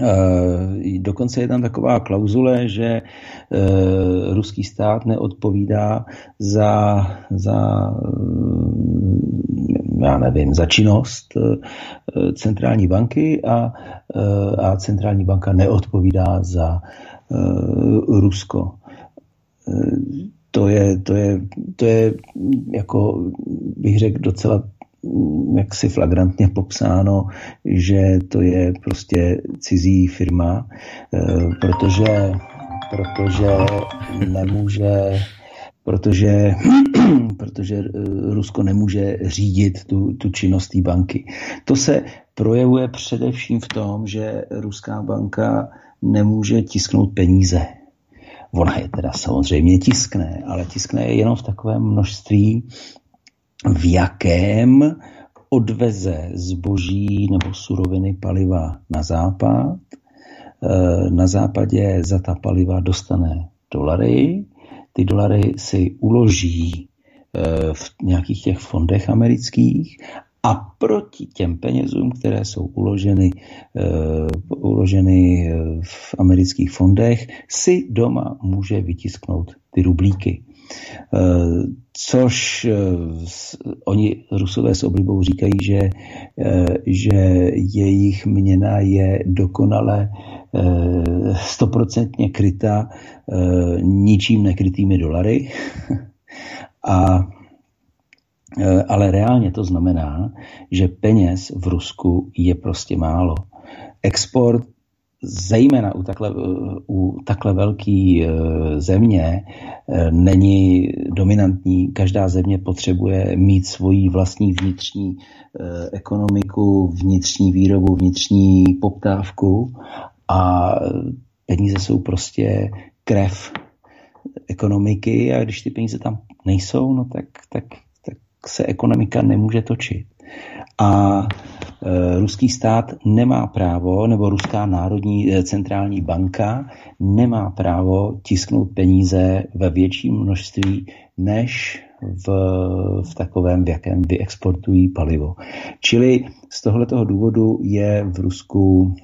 Speaker 2: E, dokonce je tam taková klauzule, že e, ruský stát neodpovídá za, za já nevím, za činnost centrální banky a, a centrální banka neodpovídá za Rusko. Eh, to je, to je, to je jako bych řekl docela mm, jaksi flagrantně popsáno, že to je prostě cizí firma, eh, protože, protože nemůže protože, protože Rusko nemůže řídit tu, tu činnost té banky. To se projevuje především v tom, že ruská banka nemůže tisknout peníze. Ona je teda samozřejmě tiskne, ale tiskne je jenom v takovém množství, v jakém odveze zboží nebo suroviny paliva na západ. E, na západě za ta paliva dostane dolary, ty dolary si uloží e, v nějakých těch fondech amerických a proti těm penězům, které jsou uloženy, uh, uloženy eh, v amerických fondech, si doma může vytisknout ty rublíky. Uh, což uh, oni Rusové s oblibou říkají, že, uh, že jejich měna je dokonale stoprocentně kryta ničím nekrytými dolary. A ale reálně to znamená, že peněz v Rusku je prostě málo. Export zejména u takhle, eh, u takhle velké eh, země není dominantní. Každá země potřebuje mít svoji vlastní vnitřní ekonomiku, vnitřní výrobu, vnitřní poptávku a peníze jsou prostě krev ekonomiky a když ty peníze tam nejsou, no tak, tak se ekonomika nemůže točit. A e, ruský stát nemá právo, nebo ruská národní e, centrální banka nemá právo tisknout peníze ve větším množství, než v, v takovém, v jakém vyexportují palivo. Čili z tohoto důvodu je v Rusku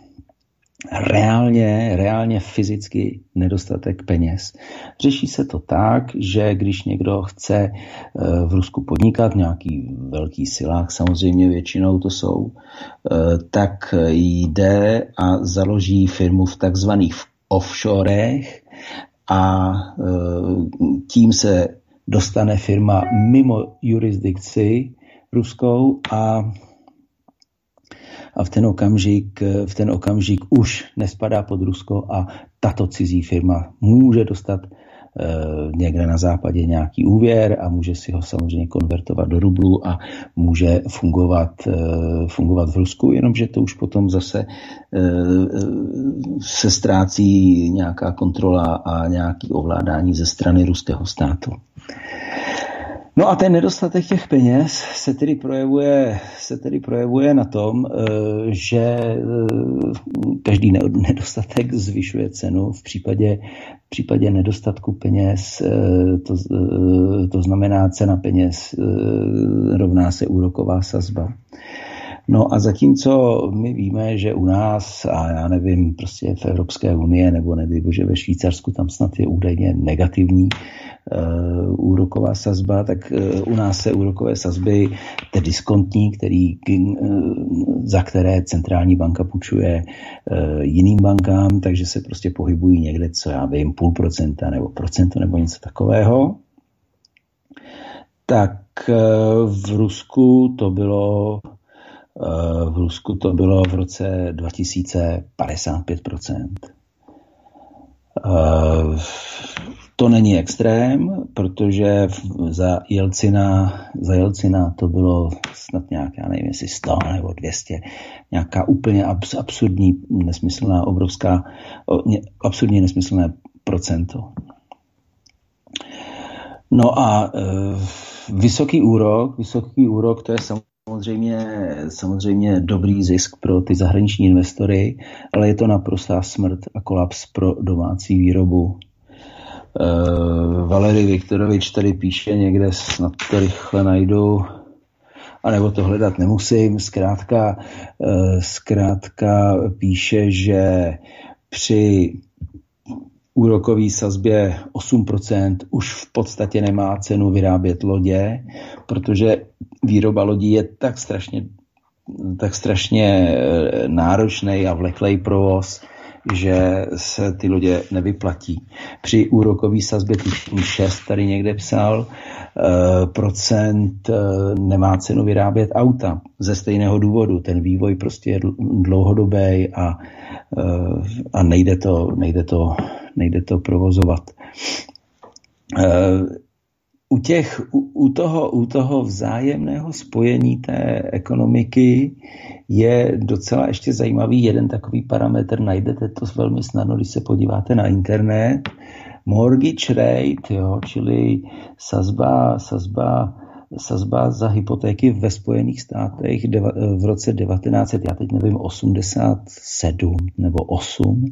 Speaker 2: reálně, reálně fyzicky nedostatek peněz. Řeší se to tak, že když někdo chce eh, v Rusku podnikat nějaký velký silách, samozřejmě většinou to jsou, eh, tak jde a založí firmu v takzvaných offshorech a eh, tím se dostane firma mimo jurisdikci ruskou a a v ten okamžik, v ten okamžik už nespadá pod Rusko a tato cizí firma může dostat Eh, někde na západě nějaký úvěr a může si ho samozřejmě konvertovat do rublu a může fungovat, eh, fungovat v Rusku, jenomže to už potom zase eh, se ztrácí nějaká kontrola a nějaký ovládání ze strany ruského státu. No a ten nedostatek těch peněz se tedy projevuje, se tedy projevuje na tom, eh, že eh, každý nedostatek zvyšuje cenu. V případě, v případě nedostatku peněz, eh, to, to znamená cena peněz rovná se úroková sazba. No a zatímco my víme, že u nás, a já nevím, prostě v Evropské unii nebo nedej bože ve Švýcarsku, tam snad je údajně negativní uh, úroková sazba, tak uh, u nás se úrokové sazby, ty diskontní, který, uh, za které centrální banka půjčuje uh, jiným bankám, takže se prostě pohybují někde, co já vím, půl procenta nebo procento nebo něco takového. Tak v Rusku to bylo v Rusku to bylo v roce 2055 to není extrém, protože za Jelcina, za Jelcina to bylo snad nějak, já nevím, jestli 100 nebo 200, nějaká úplně absurdní, nesmyslná, obrovská, absurdně nesmyslné procento. No a e, vysoký úrok, vysoký úrok, to je samozřejmě, samozřejmě dobrý zisk pro ty zahraniční investory, ale je to naprostá smrt a kolaps pro domácí výrobu. Uh, Valery Viktorovič tady píše někde, snad to rychle najdu, anebo to hledat nemusím, zkrátka, uh, zkrátka píše, že při úrokové sazbě 8% už v podstatě nemá cenu vyrábět lodě, protože výroba lodí je tak strašně, tak strašně eh, náročný a vleklej provoz, že se ty lodě nevyplatí. Při úrokové sazbě tuším 6 tady někde psal, eh, procent eh, nemá cenu vyrábět auta ze stejného důvodu. Ten vývoj prostě je dlouhodobý a, a nejde, to, nejde, to, nejde to provozovat u, těch, u, u, toho, u toho vzájemného spojení té ekonomiky je docela ještě zajímavý jeden takový parametr, najdete to velmi snadno, když se podíváte na internet, mortgage rate, jo, čili sazba, sazba, sazba za hypotéky ve Spojených státech v roce 19, já teď nevím, 87 nebo 8.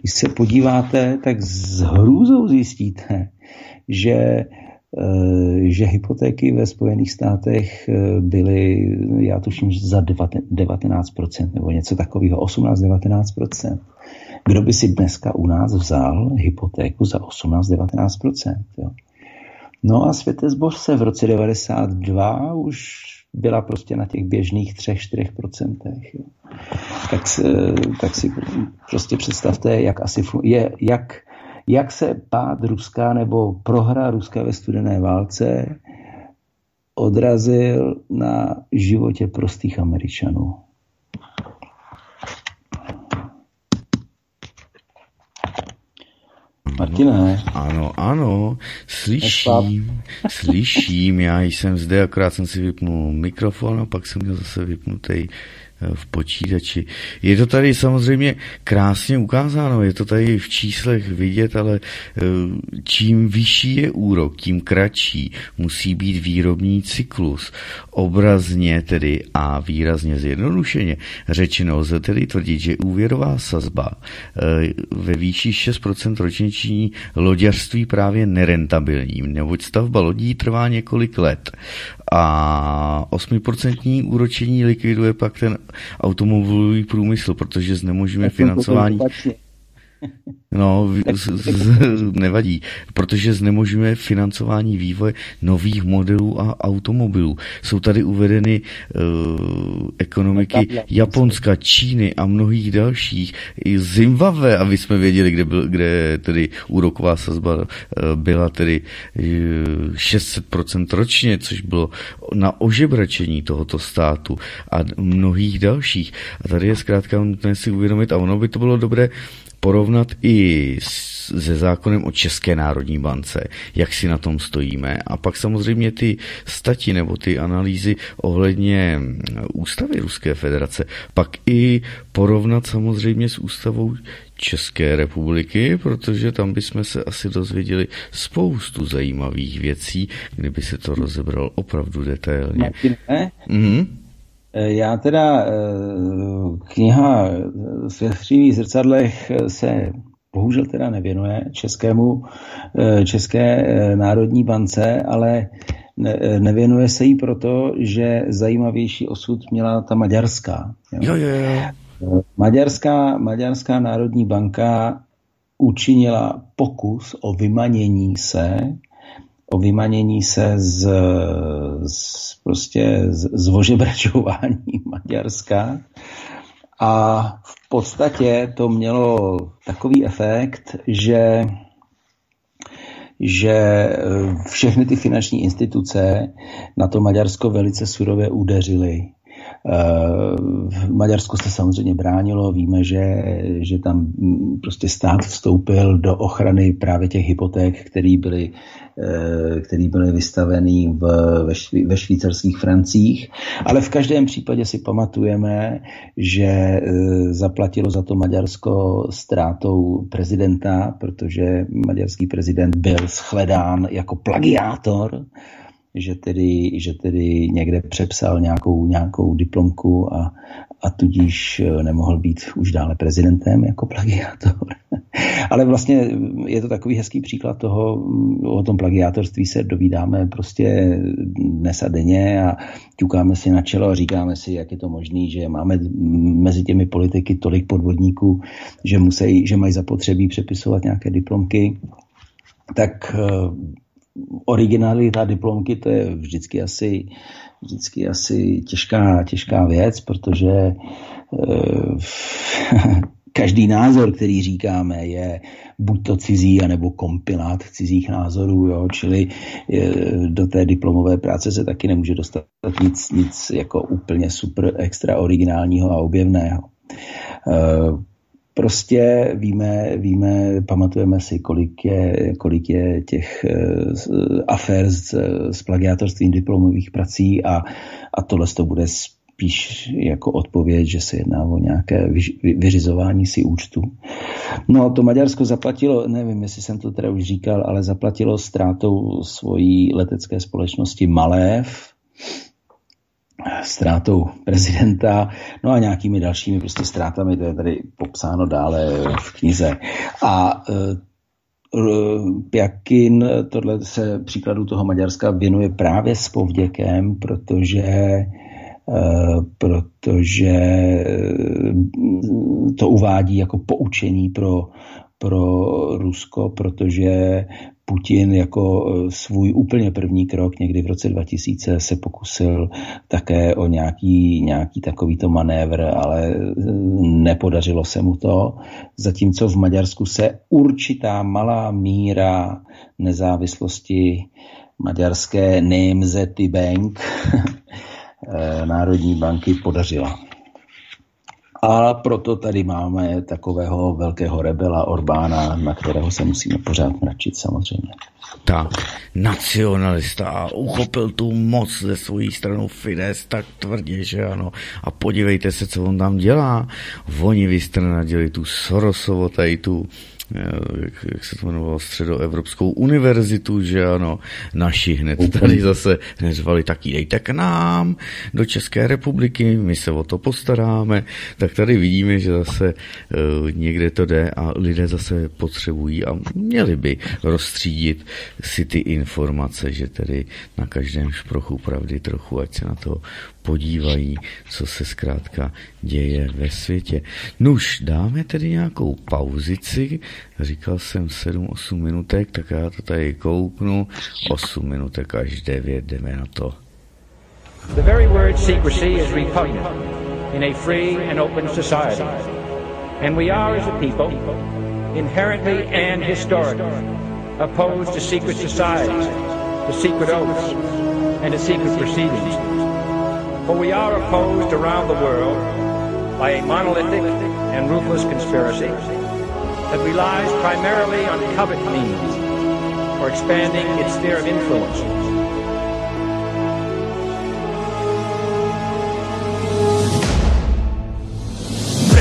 Speaker 2: Když se podíváte, tak s hrůzou zjistíte, že že hypotéky ve Spojených státech eh, byly, já tuším, za 19% nebo něco takového, 18-19%. Kdo by si dneska u nás vzal hypotéku za 18-19%? Jo? No a Světezboř se v roce 92 už byla prostě na těch běžných 3-4%. Jo. Tak, tak si prostě představte, jak asi je, jak jak se pád Ruska nebo prohra Ruska ve studené válce odrazil na životě prostých Američanů. Martine.
Speaker 1: Ano, ano, slyším, slyším, já jsem zde, akorát jsem si vypnul mikrofon a pak jsem měl zase vypnutý v počítači. Je to tady samozřejmě krásně ukázáno, je to tady v číslech vidět, ale eh, čím vyšší je úrok, tím kratší musí být výrobní cyklus. Obrazně tedy a výrazně zjednodušeně řečeno lze tedy tvrdit, že úvěrová sazba eh, ve výši 6% ročně činí loďařství právě nerentabilním, neboť stavba lodí trvá několik let a 8% úročení likviduje pak ten automobilový průmysl, protože znemožňuje financování. No, z, z, nevadí, protože znemožňuje financování vývoje nových modelů a automobilů. Jsou tady uvedeny uh, ekonomiky Japonska, Číny a mnohých dalších, i Zimbabwe, aby jsme věděli, kde, byl, kde tedy úroková sazba uh, byla tedy uh, 600% ročně, což bylo na ožebračení tohoto státu a mnohých dalších. A tady je zkrátka nutné si uvědomit, a ono by to bylo dobré porovnat i se zákonem o České národní bance, jak si na tom stojíme. A pak samozřejmě ty stati nebo ty analýzy ohledně ústavy Ruské federace, pak i porovnat samozřejmě s ústavou České republiky, protože tam bychom se asi dozvěděli spoustu zajímavých věcí, kdyby se to rozebral opravdu detailně.
Speaker 2: Martine, mm-hmm. Já teda eh, kniha Svěstřivý zrcadlech se bohužel teda nevěnuje českému, eh, České národní bance, ale nevěnuje se jí proto, že zajímavější osud měla ta maďarská.
Speaker 1: Jo, jo, jo.
Speaker 2: Maďarská, Maďarská národní banka učinila pokus o vymanění se o vymanění se z, z prostě z, z ožebračování Maďarska a v podstatě to mělo takový efekt, že že všechny ty finanční instituce na to Maďarsko velice surově udeřily. V Maďarsku se samozřejmě bránilo, víme, že, že tam prostě stát vstoupil do ochrany právě těch hypoték, které byly Eh, který byly vystavený v, ve, šví, ve švýcarských francích. Ale v každém případě si pamatujeme, že eh, zaplatilo za to Maďarsko ztrátou prezidenta, protože maďarský prezident byl shledán jako plagiátor že tedy, že tedy někde přepsal nějakou, nějakou diplomku a, a tudíž eh, nemohl být už dále prezidentem jako plagiátor. Ale vlastně je to takový hezký příklad toho, mm, o tom plagiátorství se dovídáme prostě dnes a denně a ťukáme si na čelo a říkáme si, jak je to možné, že máme mezi těmi politiky tolik podvodníků, že, musí, že mají zapotřebí přepisovat nějaké diplomky. Tak eh, originalita diplomky, to je vždycky asi, vždycky asi těžká, těžká věc, protože e, každý názor, který říkáme, je buď to cizí, anebo kompilát cizích názorů, jo? čili e, do té diplomové práce se taky nemůže dostat nic, nic jako úplně super extra originálního a objevného. Prostě víme, víme, pamatujeme si, kolik je, kolik je těch uh, afér s, s plagiátorstvím diplomových prací a, a tohle to bude spíš jako odpověď, že se jedná o nějaké vyřizování si účtu. No to Maďarsko zaplatilo, nevím, jestli jsem to teda už říkal, ale zaplatilo ztrátou svojí letecké společnosti Malév, ztrátou prezidenta, no a nějakými dalšími prostě ztrátami, to je tady popsáno dále v knize. A e, Pjakin tohle se příkladu toho Maďarska věnuje právě s povděkem, protože e, protože to uvádí jako poučení pro, pro Rusko, protože Putin jako e, svůj úplně první krok někdy v roce 2000 se pokusil také o nějaký, nějaký takovýto manévr, ale e, nepodařilo se mu to. Zatímco v Maďarsku se určitá malá míra nezávislosti maďarské Nemzety Bank e, Národní banky podařila. A proto tady máme takového velkého rebela Orbána, na kterého se musíme pořád mračit samozřejmě.
Speaker 1: Tak, nacionalista a uchopil tu moc ze svojí stranou Fides tak tvrdě, že ano. A podívejte se, co on tam dělá. Oni vystrnadili tu Sorosovo, tady tu jak, jak se to jmenovalo, Středoevropskou univerzitu, že ano, naši hned tady zase řvali, taky dejte k nám do České republiky, my se o to postaráme, tak tady vidíme, že zase uh, někde to jde a lidé zase potřebují a měli by rozstřídit si ty informace, že tedy na každém šprochu pravdy trochu, ať se na to podívají, co se zkrátka děje ve světě. Nuž, dáme tedy nějakou pauzici. Říkal jsem 7-8 minutek, tak já to tady kouknu. 8 minutek až 9, jdeme na to. The very word secrecy is repugnant in a free and open society. And we are as a people inherently and historically opposed to secret societies, to secret oaths, and to secret proceedings. For we are opposed around the world by a monolithic and ruthless conspiracy that relies primarily on covert means for expanding its sphere of influence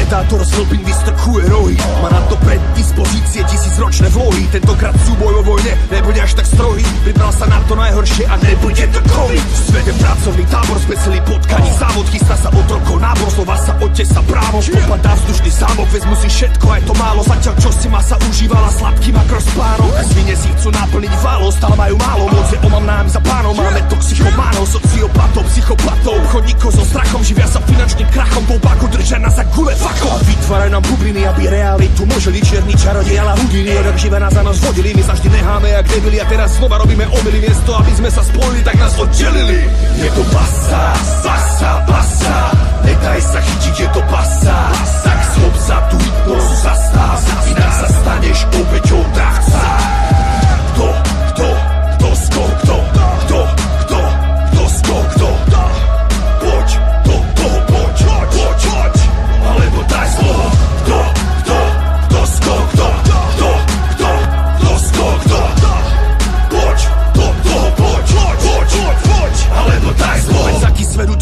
Speaker 3: Predátor z hlbin vystrkuje rohy Má na to predispozície tisícročné vlohy Tentokrát súboj o vojne nebude až tak strohý. Vybral sa na to najhoršie a nebude to COVID Svede pracovný tábor z veselý potkaní Závod chystá sa otrokov nábor Slova sa sa právo Popadá vzdušný zámok Vezmu si všetko aj to málo. Zatiaľ čo si ma sa užívala sladký makrospárok Svine si chcú naplniť válo Stále majú málo. Moc je omam nám za pánov Máme toxikománov, sociopatov, psychopatov. Obchodníkov so strachom Živia sa finančným krachom. Tou držaná za gule Fakt ako Vytvárajú nám bubliny, aby realitu môželi čierni čarodej, ale hudiny Odak živé nás za nás vodili, my sa vždy necháme jak debili A teraz znova robíme omily, miesto aby sme sa spojili, tak nás oddelili Je to basa, basa, basa Nedaj sa chytiť, je to basa Tak schop sa tú hypnozu zastáv Inak sa staneš obeťou dravca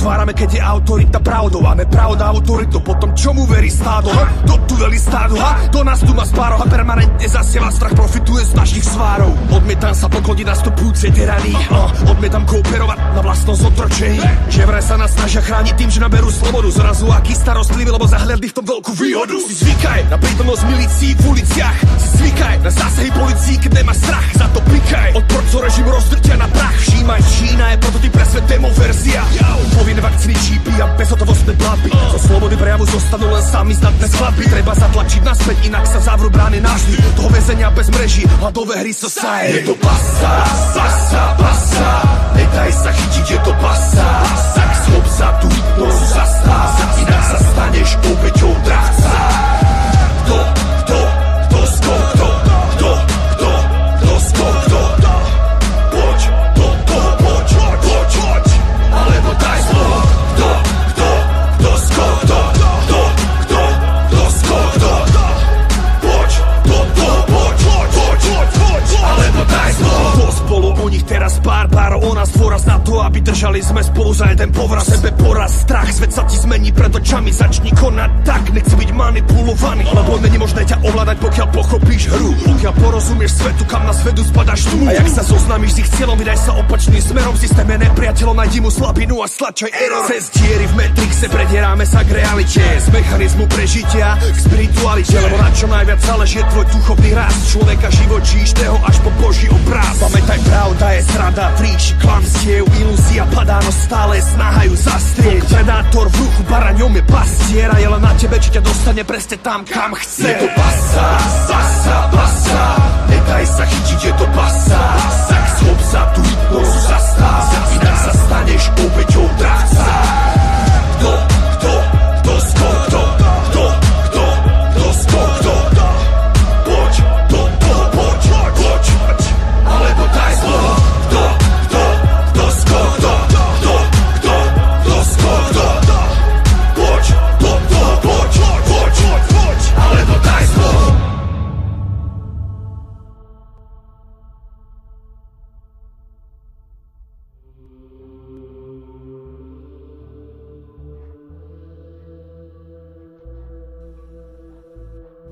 Speaker 3: utvárame, keď je autorita pravdou A nepravda autoritu, potom čomu verí stádo? Ha? Do tu veli stádu, ha? Do nás tu má spáro A permanentne zasieva strach, profituje z našich svárov. Odmietam sa pokloniť nastupujúcej tyranii uh, Odmietam kooperovať na vlastnom zotročení. Že vraj sa nás snažia chrániť tým, že naberú slobodu Zrazu. Aký starostlivý, lebo zahľadli v tom veľkú výhodu. Si zvykaj na prítomnosť milícií v uliciach. Si zvykaj na zásahy policií, keď nemá strach Za to pikaj, odporcov režim rozdrtia na prach. Všímaj, Čína je prototyp pre svet demo verzia Povinné vakcíny, čípy a bezhotovostné platby Zo slobody prejavu zostanú len sami zdatné skladby Treba zatlačiť naspäť, inak sa zavrú brány navždy Toho väzenia bez mreží, hladové hry society Je to pasa, pasa, pasa. Nedaj sa chytiť, je to pasa. Tak schop sa tú hypnozu zastáv Inak sa staneš obeťou dravca nás dôraz na to, aby držali sme spolu za jeden povraz. Sebe poraz, strach, svet sa ti zmení pred očami Začni konať tak, nechci byť manipulovaný Lebo není možné ťa ovládať, pokiaľ pochopíš hru. Pokiaľ porozumieš svetu, kam na svetu spadaš tu. A jak sa zoznámiš s ich cieľom, vydaj sa opačným smerom Systém je nepriateľom, najdi mu slabinu a stlačaj error. Cez diery v Matrixe predieráme sa k realite Z mechanizmu prežitia k spiritualite Lebo na čo najviac záleží je tvoj duchovný rast Človeka živočíšneho až po Boží obraz. Pamätaj, pravda je srada, klamstiev Ilúzia padá, no stále snahajú zastrieť Predátor v ruchu baraňom je pastiera Je len na tebe, ťa dostane presne tam, kam chce. Je to basa, basa, basa Nedaj sa chytiť, je to basa Tak schop sa hypnozu zastáv Inak sa staneš obeťou dravca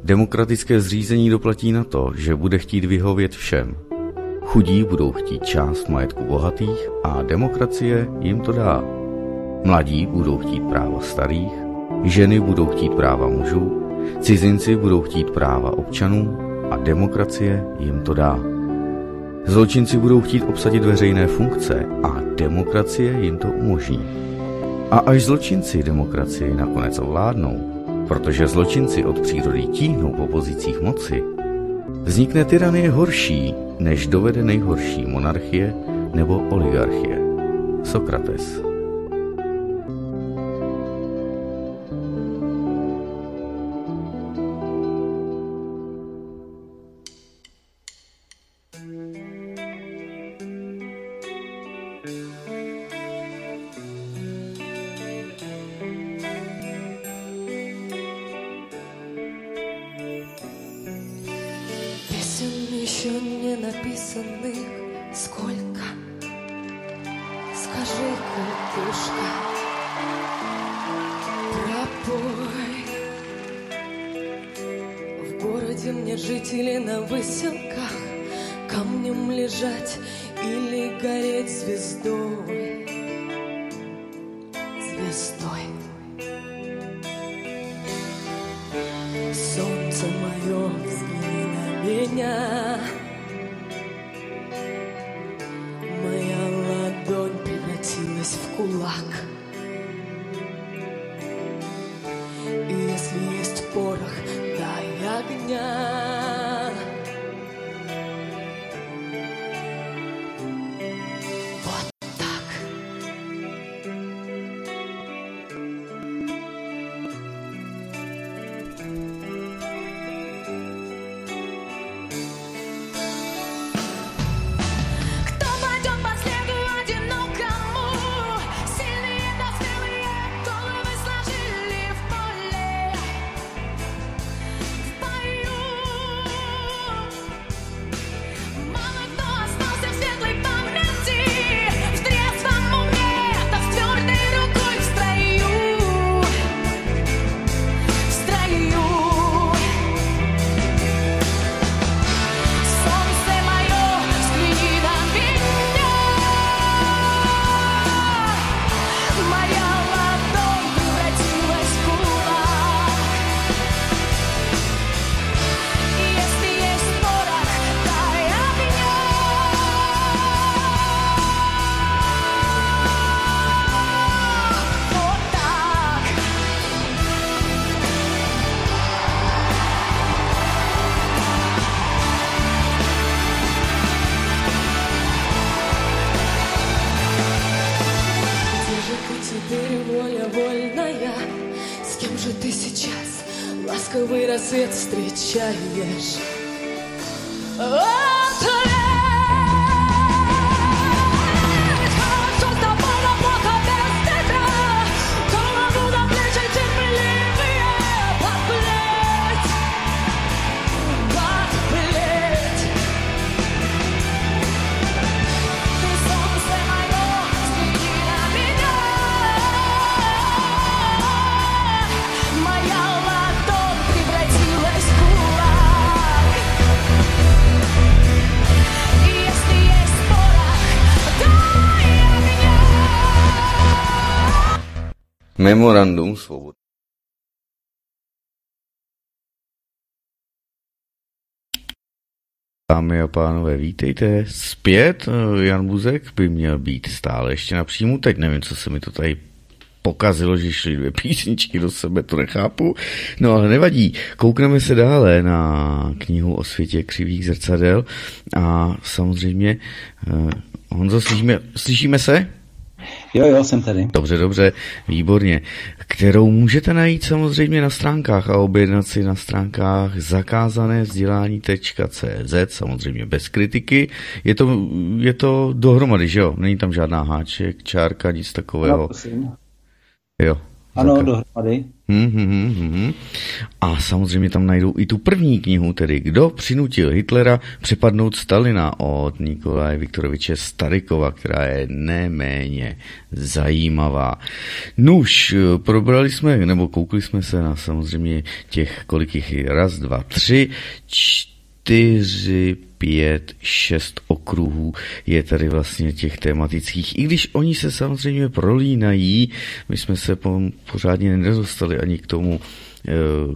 Speaker 1: Demokratické zřízení doplatí na to, že bude chtít vyhovět všem. Chudí budou chtít část majetku bohatých a demokracie jim to dá. Mladí budou chtít práva starých, ženy budou chtít práva mužů, cizinci budou chtít práva občanů a demokracie jim to dá. Zločinci budou chtít obsadit veřejné funkce a demokracie jim to umožní.
Speaker 4: A až zločinci demokracii nakonec ovládnou, protože zločinci od přírody tíhnou po pozicích moci, vznikne tyranie horší, než dovede nejhorší monarchie nebo oligarchie. Sokrates. Memorandum svobody. Dámy a pánové, vítejte zpět. Jan Buzek by měl být stále ještě na příjmu. Teď nevím, co se mi to tady pokazilo, že šly dvě písničky do sebe, to nechápu. No ale nevadí, koukneme se dále na knihu o světě křivých zrcadel a samozřejmě, eh, Honzo, slyšíme, slyšíme se?
Speaker 2: Jo, jo, jsem tady.
Speaker 4: Dobře, dobře, výborně. Kterou můžete najít samozřejmě na stránkách a objednat si na stránkách zakázané vzdělání.cz, samozřejmě bez kritiky. Je to, je to dohromady, že jo? Není tam žádná háček, čárka, nic takového.
Speaker 2: No, prosím.
Speaker 4: Jo.
Speaker 2: Ano, dohromady.
Speaker 4: Hmm, hmm, hmm, hmm. A samozřejmě tam najdou i tu první knihu, tedy Kdo přinutil Hitlera přepadnout Stalina od Nikolaje Viktoroviče Starykova, která je neméně zajímavá. Nuž, probrali jsme, nebo koukli jsme se na samozřejmě těch, kolik jich je, raz, dva, tři, čtyři, pět, šest okruhů je tady vlastně těch tematických. I když oni se samozřejmě prolínají, my jsme se po, pořádně nedostali ani k tomu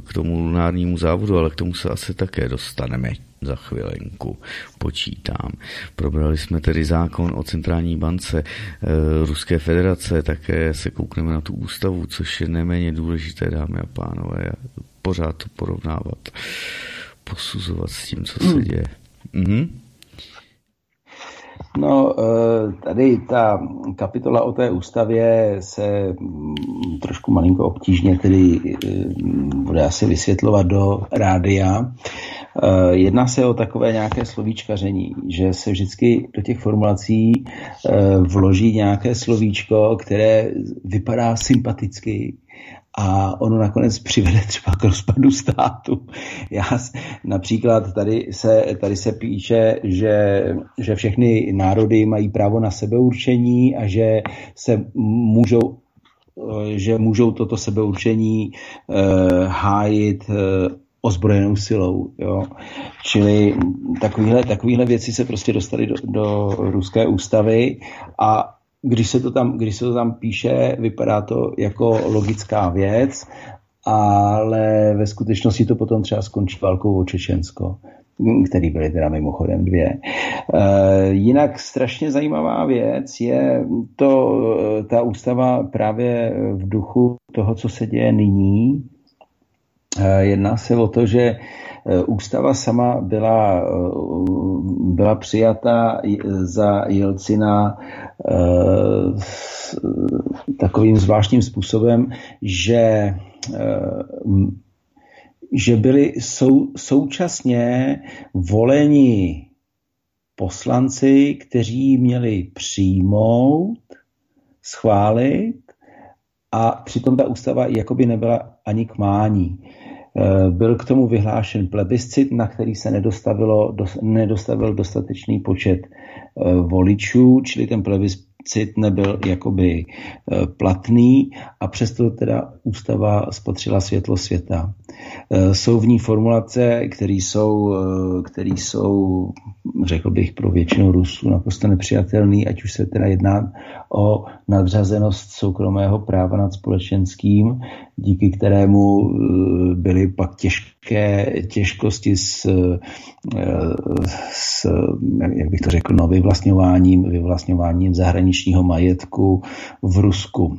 Speaker 1: k tomu lunárnímu závodu, ale k tomu se asi také dostaneme za chvilenku, počítám. Probrali jsme tedy zákon o centrální bance e, Ruské federace, také se koukneme na tu ústavu, což je neméně důležité, dámy a pánové, pořád to porovnávat, posuzovat s tím, co se hmm. děje. Mhm.
Speaker 2: No, eh, tady ta kapitola o té ústavě se mm, trošku malinko obtížně tedy eh, bude asi vysvětlovat do rádia. Eh, jedná se o takové nějaké slovíčkaření, že se vždycky do těch formulací vloží nějaké slovíčko, které vypadá sympaticky, a ono nakonec přivede třeba k rozpadu státu. Já například tady se, tady se píše, že, že všechny národy mají právo na sebeurčení a že se můžou že můžou toto sebeurčení eh, hájit eh, ozbrojenou silou. Jo. Čili takovéhle, takovéhle věci se prostě dostaly do, do ruské ústavy a když se, to tam, když se to tam píše, vypadá to jako logická věc, ale ve skutečnosti to potom třeba skončí válkou o Čečensko, který byly teda mimochodem dvě. E, jinak strašně zajímavá věc je to, ta ústava právě v duchu toho, co se děje nyní. E, jedná se o to, že Ústava sama byla, byla přijata za Jelcina eh, takovým zvláštním způsobem, že, eh, že byli sou, současně voleni poslanci, kteří měli přijmout, schválit a přitom ta ústava jakoby nebyla ani k mání. Eh, byl k tomu vyhlášen plebiscit, na který se nedostavilo, nedostavil dostatečný počet eh, voličů, čili ten plebiscit nebyl jakoby eh, platný a přesto teda ústava spatřila světlo světa. Jsou v ní formulace, které jsou, které jsou, řekl bych, pro většinu Rusů naprosto nepřijatelné, ať už se teda jedná o nadřazenost soukromého práva nad společenským, díky kterému eh, byly pak těžké těžkosti s, eh, s jak bych to řekl, no, vyvlastňováním, vyvlastňováním zahraničního majetku v Rusku.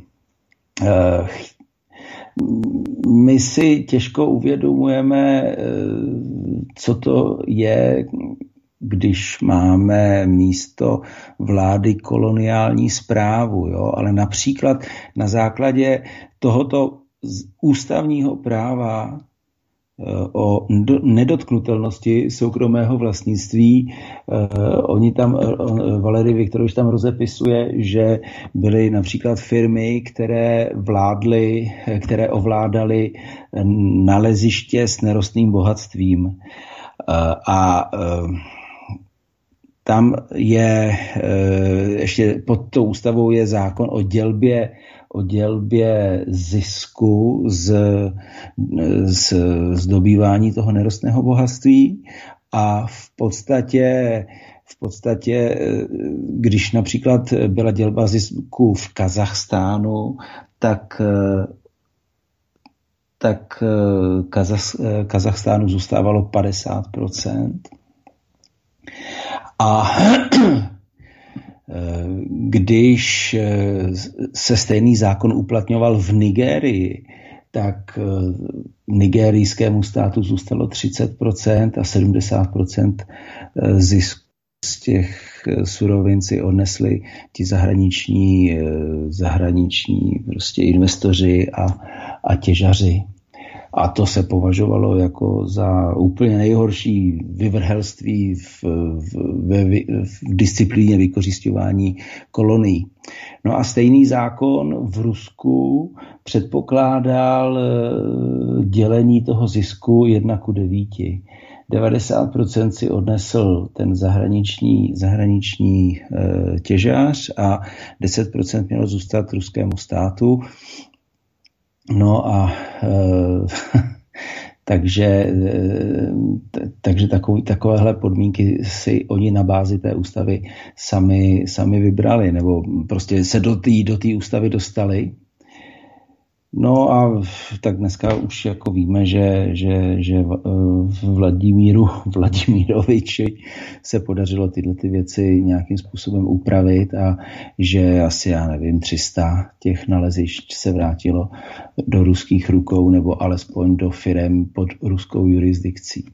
Speaker 2: Eh, my si těžko uvědomujeme, co to je, když máme místo vlády koloniální zprávu, jo? ale například na základě tohoto ústavního práva eh, o nedotknutelnosti soukromého vlastnictví. Eh, oni tam, eh, Valery Viktorovič tam rozepisuje, že byly například firmy, které vládly, které ovládaly naleziště s nerostným bohatstvím. A tam je ještě pod tou ústavou je zákon o dělbě o dělbě zisku z, z, z dobývání toho nerostného bohatství a v podstatě v podstatě, když například byla dělba zisku v Kazachstánu, tak tak Kazach, Kazachstánu zůstávalo 50%. A když eh, se stejný zákon uplatňoval v Nigérii, tak eh, nigerijskému státu zůstalo 30% a 70% eh, zisku z těch surovin si odnesli ti zahraniční, zahraniční prostě investoři a, a těžaři. A to se považovalo jako za úplně nejhorší vyvrhelství v, v, v, v disciplíně vykořišťování kolonií. No a stejný zákon v Rusku předpokládal eh, dělení toho zisku 1 ku 9. 90% si odnesl ten zahraniční, zahraniční e, těžář a 10% mělo zůstat ruskému státu. No a e, takže, e, takže takový, takovéhle podmínky si oni na bázi té ústavy sami, sami vybrali, nebo prostě se do té do ústavy dostali. No a tak dneska už jako víme, že, že, že eh, Vladimíru Vladimíroviči se podařilo tyhle ty věci nějakým způsobem upravit a že asi, já nevím, 300 těch nalezišť se vrátilo do ruských rukou nebo alespoň do firem pod ruskou jurisdikcí.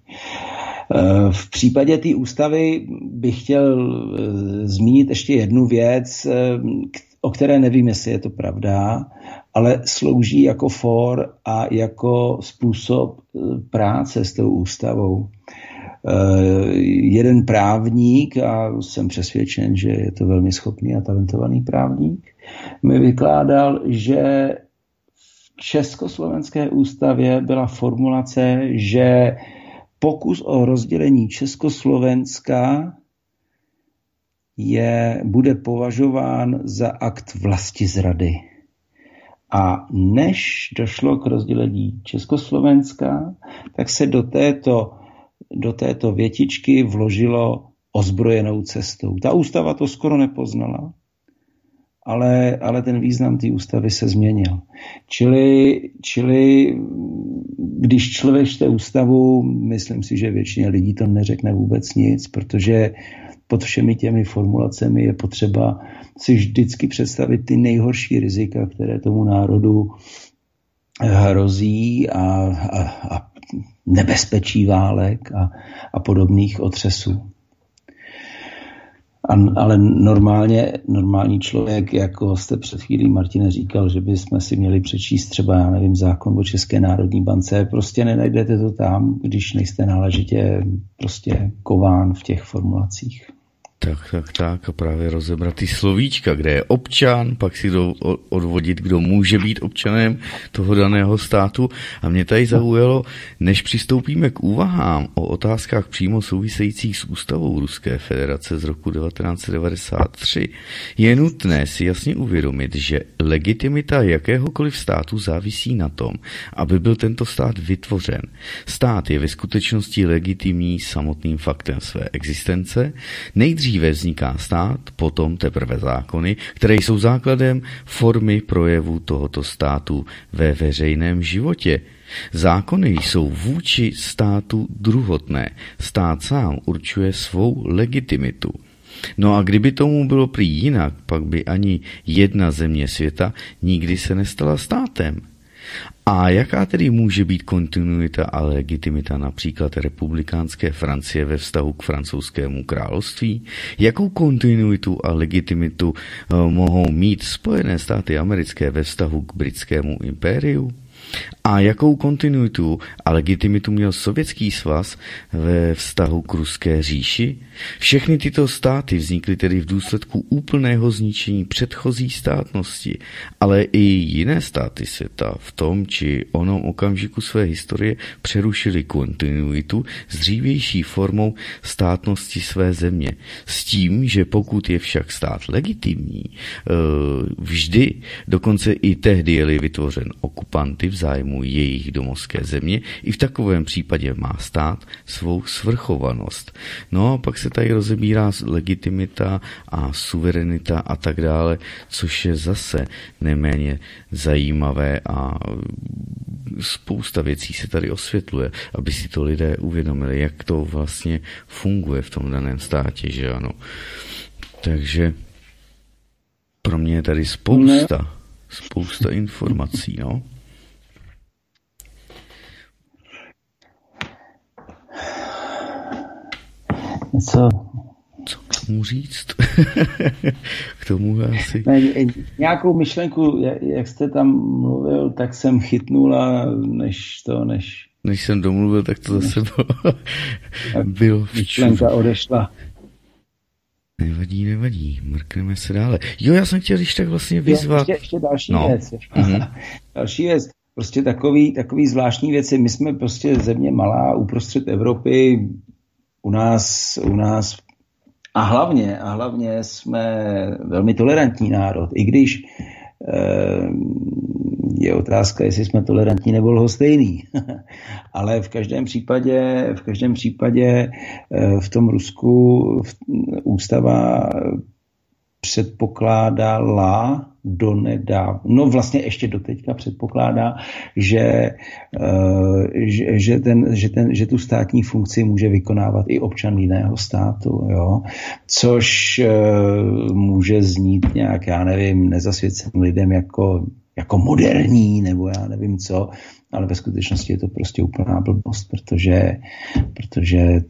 Speaker 2: Eh, v případě té ústavy bych chtěl eh, zmínit ještě jednu věc, o které nevím, jestli je to pravda, ale slouží jako for a jako způsob eh, práce s tou ústavou. Eh, jeden právník, a jsem přesvědčen, že je to velmi schopný a talentovaný právník, mi vykládal, že v Československé ústavě byla formulace, že pokus o rozdělení Československa je, bude považován za akt vlasti zrady. A než došlo k rozdělení Československa, tak se do této, do této větičky vložilo ozbrojenou cestou. Ta ústava to skoro nepoznala, ale, ale ten význam té ústavy se změnil. Čili, čili když člověk čte ústavu, myslím si, že většině lidí to neřekne vůbec nic, protože pod všemi těmi formulacemi je potřeba si vždycky představit ty nejhorší rizika, které tomu národu hrozí a, a, a nebezpečí válek a, a podobných otřesů. A, ale normálně, normální člověk, jako jste před chvílí Martine říkal, že bychom si měli přečíst třeba, já nevím, zákon o České národní bance, prostě nenajdete to tam, když nejste náležitě prostě kován v těch formulacích.
Speaker 1: Tak, tak, tak a právě rozebrat ty slovíčka, kde je občan, pak si do, odvodit, kdo může být občanem toho daného státu. A mě tady zaujalo, než přistoupíme k úvahám o otázkách přímo souvisejících s ústavou Ruské federace z roku 1993, je nutné si jasně uvědomit, že legitimita jakéhokoliv státu závisí na tom, aby byl tento stát vytvořen. Stát je ve skutečnosti legitimní samotným faktem své existence, nejdřív Nejdříve vzniká stát, potom teprve zákony, které jsou základem formy projevu tohoto státu ve veřejném životě. Zákony jsou vůči státu druhotné. Stát sám určuje svou legitimitu. No a kdyby tomu bylo prý jinak, pak by ani jedna země světa nikdy se nestala státem. A jaká tedy může být kontinuita a legitimita například republikánské Francie ve vztahu k francouzskému království? Jakou kontinuitu a legitimitu eh, mohou mít Spojené státy americké ve vztahu k britskému impériu? A jakou kontinuitu a legitimitu měl Sovětský svaz ve vztahu k Ruské říši? Všechny tyto státy vznikly tedy v důsledku úplného zničení předchozí státnosti, ale i jiné státy světa v tom či onom okamžiku své historie přerušily kontinuitu s dřívější formou státnosti své země. S tím, že pokud je však stát legitimní, eh, vždy, dokonce i tehdy je vytvořen okupanty v zájmu jejich domovské země, i v takovém případě má stát svou svrchovanost. No a pak se tady rozebírá legitimita a suverenita a tak dále, což je zase neméně zajímavé a spousta věcí se tady osvětluje, aby si to lidé uvědomili, jak to vlastně funguje v tom daném státě, že ano. Takže pro mě je tady spousta, spousta informací, no.
Speaker 2: Něco...
Speaker 1: Co k tomu říct? k tomu asi...
Speaker 2: Ne, nějakou myšlenku, jak jste tam mluvil, tak jsem chytnul a než to, než...
Speaker 1: Než jsem domluvil, tak to zase bylo, bylo
Speaker 2: Myšlenka odešla.
Speaker 1: Nevadí, nevadí, mrkneme se dále. Jo, já jsem chtěl když tak vlastně vyzvat...
Speaker 2: Je, ještě, ještě další no. věc. Mm-hmm. další věc. Prostě takový, takový zvláštní věci. My jsme prostě země malá uprostřed Evropy, u nás, u nás a hlavně, a hlavně jsme velmi tolerantní národ, i když eh, je otázka, jestli jsme tolerantní nebo lhostejný. Ale v každém případě, v každém případě eh, v tom Rusku ústava předpokládala do nedáv, no vlastně ještě do teďka předpokládá, že, eh, že, že, ten, že, ten, že tu státní funkci může vykonávat i občan jiného státu, jo? což eh, může znít nějak, já nevím, nezasvěceným lidem jako, jako moderní, nebo já nevím co, ale ve skutečnosti je to prostě úplná blbost, protože, protože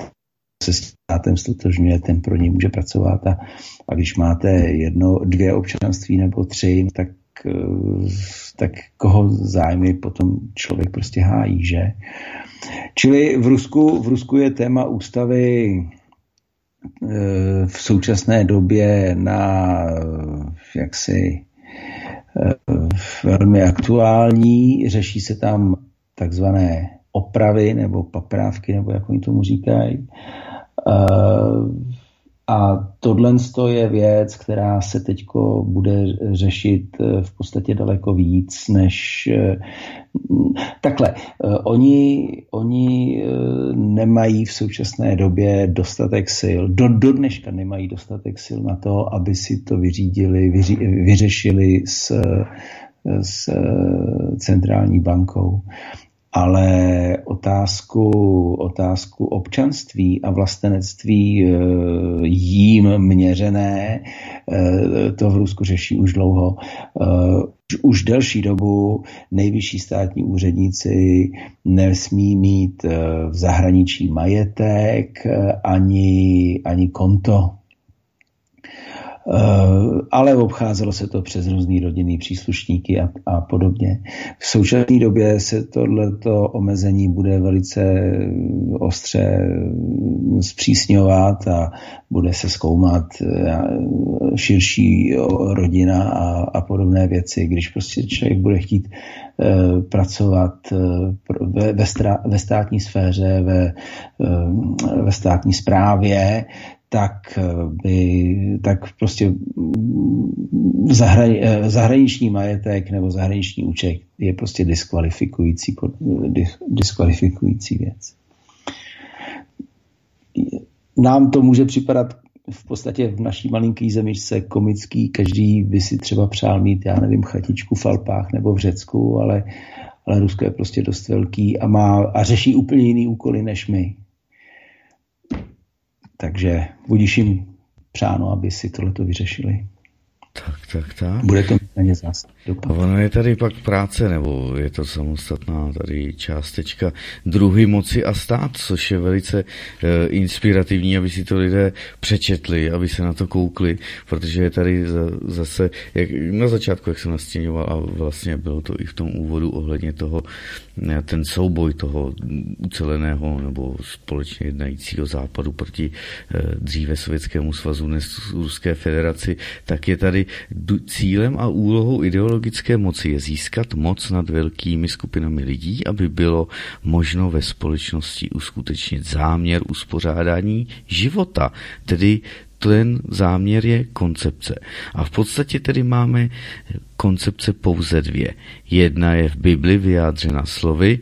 Speaker 2: se státem stotožňuje, ten pro něj může pracovat a, a když máte jedno, dvě občanství nebo tři, tak, eh, tak koho zájmy potom člověk prostě hájí, že? Čili v Rusku, v Rusku je téma ústavy eh, v současné době na jaksi eh, velmi aktuální, řeší se tam takzvané opravy nebo paprávky, nebo jak oni tomu říkají. Eh, a tohle je věc, která se teď bude řešit eh, v podstatě daleko víc, než eh, takhle. Oni, oni nemají v současné době dostatek sil, do, do dneška nemají dostatek sil na to, aby si to vyřídili, vyři, vyřešili s, s centrální bankou ale otázku, otázku občanství a vlastenectví e, jím měřené, e, to v Rusku řeší už dlouho. E, už delší dobu nejvyšší státní úředníci nesmí mít v zahraničí majetek ani, ani konto Eh, ale obcházelo se to přes různý rodinný příslušníky a, a podobně. V současné době se tohleto omezení bude velice ostře zpřísňovat a bude se zkoumat eh, širší rodina a, a podobné věci, když prostě člověk bude chtít eh, pracovat ve, ve, ve státní sféře, ve, ve státní správě, tak, eh, by, tak prostě zahrani, eh, zahraniční majetek nebo zahraniční účet je prostě diskvalifikující, diskvalifikující věc. Nám to může připadat v podstatě v naší malinký zemičce komický, každý by si třeba přál mít, já nevím, chatičku v Alpách nebo v Řecku, ale, ale Rusko je prostě dost velký a, má, a řeší úplně jiný úkoly než my. Takže budíš jim přáno, aby si tohleto vyřešili.
Speaker 1: Tak, tak, tak.
Speaker 2: Bude to na ně zase
Speaker 1: dopad. Ono je tady pak práce, nebo je to samostatná tady částečka druhy moci a stát, což je velice e, inspirativní, aby si to lidé přečetli, aby se na to koukli, protože je tady za, zase, jak, na začátku, jak jsem nastěňoval, a vlastně bylo to i v tom úvodu ohledně toho, ten souboj toho uceleného nebo společně jednajícího západu proti e, dříve Sovětskému svazu, dnes Ruské federaci, tak je tady cílem a úlohou ideologické moci je získat moc nad velkými skupinami lidí, aby bylo možno ve společnosti uskutečnit záměr uspořádání života, tedy ten záměr je koncepce. A v podstatě tedy máme koncepce pouze dvě. Jedna je v Bibli vyjádřena slovy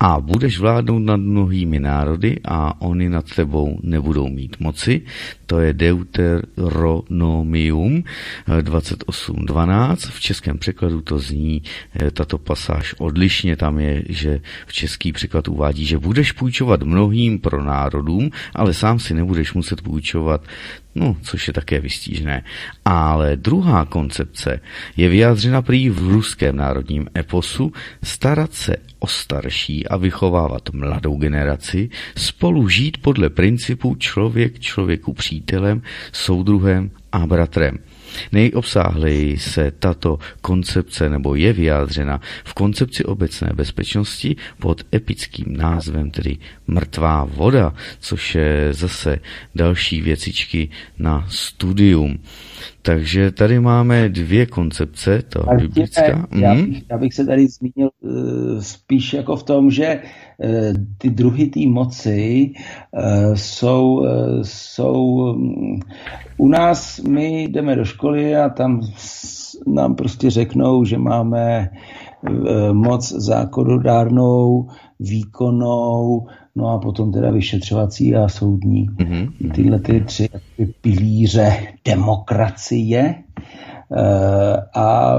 Speaker 1: a budeš vládnout nad mnohými národy a oni nad tebou nebudou mít moci. To je Deuteronomium 28.12. V českém překladu to zní eh, tato pasáž odlišně. Tam je, že v český překlad uvádí, že budeš půjčovat mnohým pro národům, ale sám si nebudeš muset půjčovat No, což je také vystížné. Ale druhá koncepce je vyjádřena prý v ruském národním eposu starat se o starší a vychovávat mladou generaci, spolu žít podle principu člověk člověku přítelem, soudruhem a bratrem. Nejobsáhleji se tato koncepce nebo je vyjádřena v koncepci obecné bezpečnosti pod epickým názvem, tedy mrtvá voda, což je zase další věcičky na studium. Takže tady máme dvě koncepce, ta biblická.
Speaker 2: Já mhm. bych, já bych se tady zmínil uh, spíš jako v tom, že uh, ty druhy té moci uh, jsou, uh, jsou um, u nás, my jdeme do školy a tam nám prostě řeknou, že máme moc zákonodárnou, výkonnou, no a potom teda vyšetřovací a soudní. Mm-hmm. Tyhle ty tři pilíře demokracie. A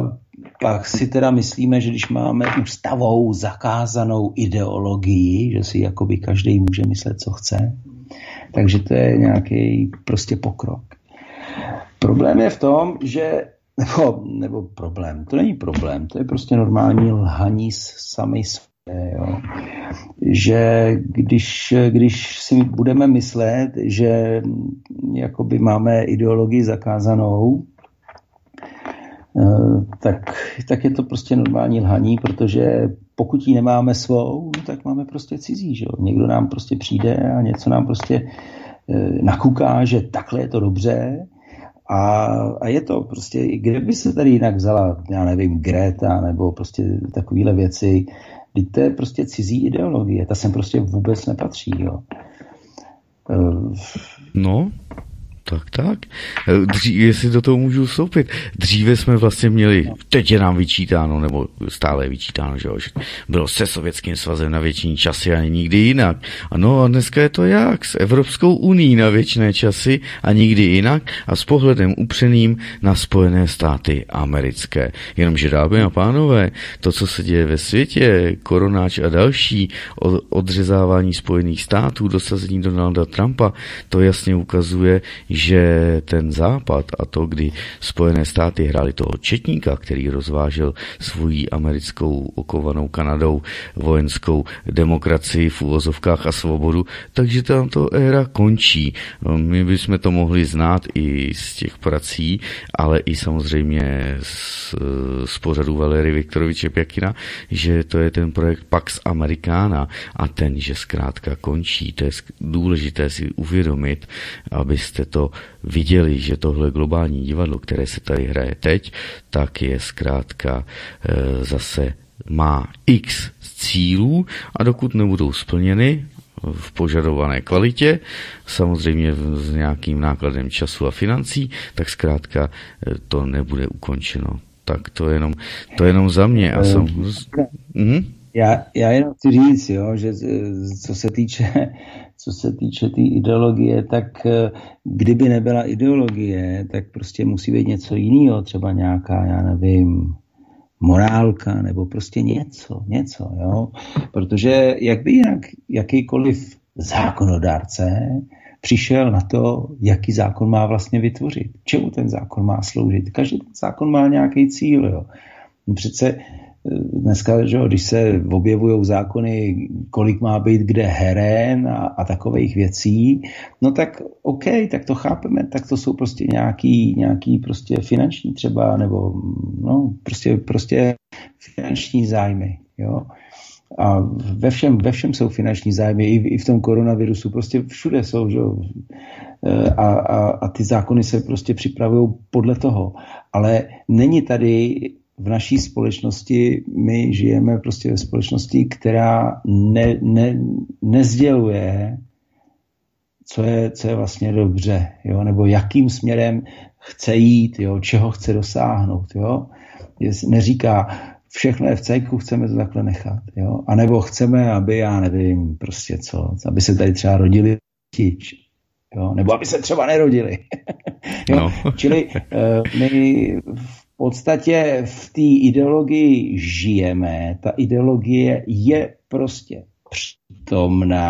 Speaker 2: pak si teda myslíme, že když máme ústavou zakázanou ideologii, že si jakoby každý může myslet, co chce, takže to je nějaký prostě pokrok. Problém je v tom, že nebo, nebo problém, to není problém, to je prostě normální lhaní sami své, jo. Že když, když si budeme myslet, že jakoby máme ideologii zakázanou, tak, tak je to prostě normální lhaní, protože pokud ji nemáme svou, no tak máme prostě cizí. Že jo? Někdo nám prostě přijde a něco nám prostě eh, nakuká, že takhle je to dobře a, a je to prostě, kde by se tady jinak vzala, já nevím, Greta nebo prostě takovéhle věci, Teď to je prostě cizí ideologie, ta sem prostě vůbec nepatří. Jo.
Speaker 1: Eh, no, tak, tak. Dří, jestli do toho můžu vstoupit. Dříve jsme vlastně měli, teď je nám vyčítáno, nebo stále je vyčítáno, že, bylo se Sovětským svazem na většiní časy a nikdy jinak. Ano a dneska je to jak? S Evropskou uní na věčné časy a nikdy jinak a s pohledem upřeným na Spojené státy americké. Jenomže dámy a pánové, to, co se děje ve světě, koronáč a další, odřezávání Spojených států, dosazení Donalda Trumpa, to jasně ukazuje, že ten západ a to, kdy Spojené státy hráli toho četníka, který rozvážel svoji americkou okovanou Kanadou vojenskou demokracii v úvozovkách a svobodu, takže tam to éra končí. My bychom to mohli znát i z těch prací, ale i samozřejmě z, z pořadu Valery Viktoroviče Pěkina, že to je ten projekt Pax Americana a ten, že zkrátka končí. To je důležité si uvědomit, abyste to viděli, že tohle globální divadlo, které se tady hraje teď, tak je zkrátka e, zase má x cílů a dokud nebudou splněny v požadované kvalitě, samozřejmě s nějakým nákladem času a financí, tak zkrátka e, to nebude ukončeno. Tak to je jenom, to je jenom za mě. A jsem...
Speaker 2: Mhm. Já, já jenom chci říct, jo, že co se týče co se týče té tý ideologie, tak eh, kdyby nebyla ideologie, tak prostě musí být něco jiného, třeba nějaká, já nevím, morálka nebo prostě něco, něco, jo. Protože jak by jinak jakýkoliv zákonodárce přišel na to, jaký zákon má vlastně vytvořit, čemu ten zákon má sloužit. Každý ten zákon má nějaký cíl, jo. Přece dneska, že jo, když se objevují zákony, kolik má být kde heren a, a takových věcí, no tak OK, tak to chápeme, tak to jsou prostě nějaký, nějaký prostě finanční třeba, nebo no, prostě, prostě finanční zájmy, jo. A ve všem, ve všem jsou finanční zájmy, i, i v tom koronavirusu, prostě všude jsou, že jo. A, a, a ty zákony se prostě připravují podle toho. Ale není tady v naší společnosti my žijeme prostě ve společnosti, která ne, ne, nezděluje, co je, co je vlastně dobře, jo? nebo jakým směrem chce jít, jo? čeho chce dosáhnout. Jo? Neříká, všechno je v cejku, chceme to takhle nechat. Jo? A nebo chceme, aby, já nevím, prostě co, aby se tady třeba rodili tič, jo? nebo aby se třeba nerodili. jo? No. Čili uh, my v podstatě v té ideologii žijeme. Ta ideologie je prostě přítomná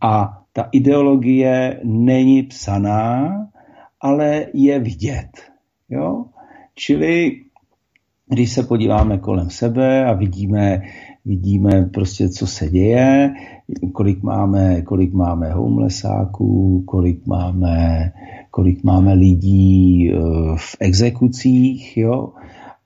Speaker 2: a ta ideologie není psaná, ale je vidět. Jo? Čili když se podíváme kolem sebe a vidíme, vidíme prostě, co se děje, kolik máme, kolik máme homelessáků, kolik máme kolik máme lidí eh, v exekucích, jo,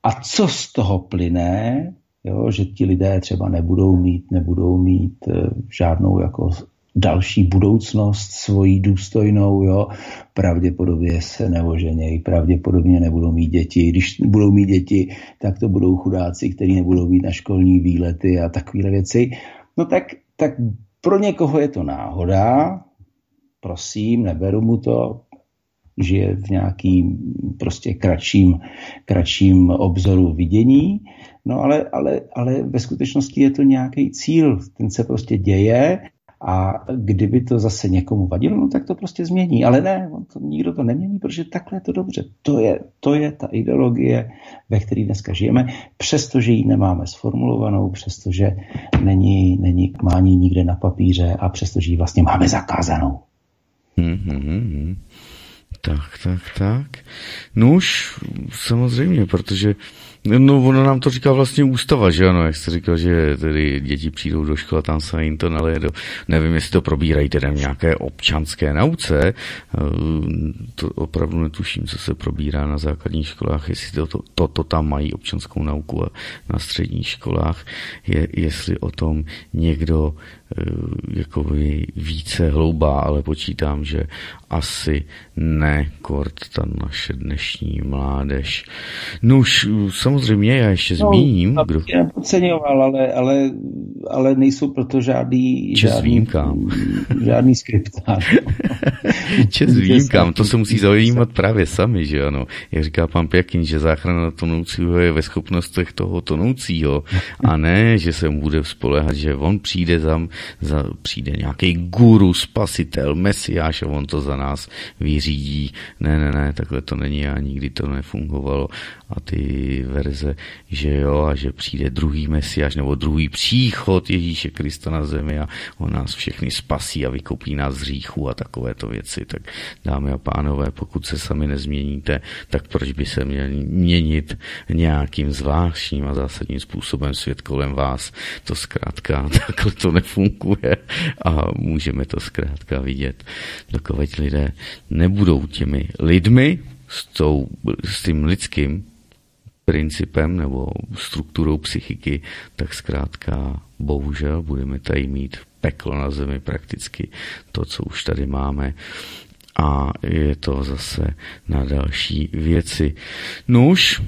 Speaker 2: a co z toho plyne, jo, že ti lidé třeba nebudou mít, nebudou mít eh, žádnou jako další budoucnost svojí důstojnou, jo, pravděpodobně se neoženějí, pravděpodobně nebudou mít děti. Když budou mít děti, tak to budou chudáci, kteří nebudou mít na školní výlety a takové věci. No tak, tak pro někoho je to náhoda, prosím, neberu mu to, žije v nějakým prostě kratším, kratším obzoru vidění, no ale, ale, ale ve skutečnosti je to nějaký cíl, ten se prostě děje a kdyby to zase někomu vadilo, no tak to prostě změní. Ale ne, on to, nikdo to nemění, protože takhle je to dobře. To je, to je ta ideologie, ve které dneska žijeme, přestože ji nemáme sformulovanou, přestože není, není k mání nikde na papíře a přestože ji vlastně máme zakázanou.
Speaker 1: Mm-hmm. Tak, tak, tak. No už samozřejmě, protože No, ono nám to říká vlastně ústava, že ano, jak jste říkal, že tedy děti přijdou do školy tam se jim to naleje do, nevím, jestli to probírají tedy v nějaké občanské nauce, eh, to opravdu netuším, co se probírá na základních školách, jestli to, to, to, to tam mají občanskou nauku a na středních školách, je, jestli o tom někdo jakoby více hloubá, ale počítám, že asi ne kort ta naše dnešní mládež. No už samozřejmě, já ještě no, zmíním.
Speaker 2: Kdo... Já podceňoval, ale, ale, ale nejsou proto žádný,
Speaker 1: Čes žádný, výjimkám.
Speaker 2: žádný skriptár.
Speaker 1: Čes výjimkám, to se musí zajímat právě sami, že ano. Jak říká pan Pěkin, že záchrana tonoucího je ve schopnostech toho tonoucího a ne, že se mu bude spolehat, že on přijde tam za, přijde nějaký guru, spasitel, mesiáš a on to za nás vyřídí. Ne, ne, ne, takhle to není a nikdy to nefungovalo. A ty verze, že jo, a že přijde druhý mesiáš nebo druhý příchod Ježíše Krista na zemi a on nás všechny spasí a vykopí nás z hříchu a takovéto věci. Tak dámy a pánové, pokud se sami nezměníte, tak proč by se měl měnit nějakým zvláštním a zásadním způsobem svět kolem vás? To zkrátka takhle to nefunguje funguje a můžeme to zkrátka vidět. Dokud lidé nebudou těmi lidmi s, tou, s tím lidským principem nebo strukturou psychiky, tak zkrátka bohužel budeme tady mít peklo na zemi prakticky to, co už tady máme a je to zase na další věci. Nuž,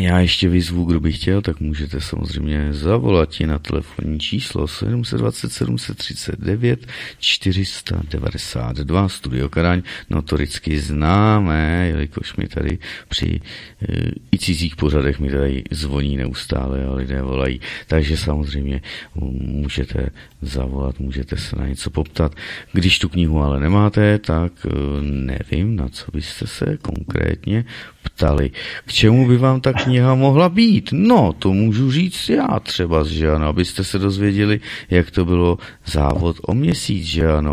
Speaker 1: já ještě vyzvu, kdo by chtěl, tak můžete samozřejmě zavolat na telefonní číslo 720 739 492 Studio Karaň, notoricky známé, jelikož mi tady při e, i cizích pořadech mi tady zvoní neustále a lidé volají. Takže samozřejmě můžete zavolat, můžete se na něco poptat. Když tu knihu ale nemáte, tak e, nevím, na co byste se konkrétně ptali. K čemu by vám ta kniha mohla být? No, to můžu říct já třeba, že ano, abyste se dozvěděli, jak to bylo závod o měsíc, že ano,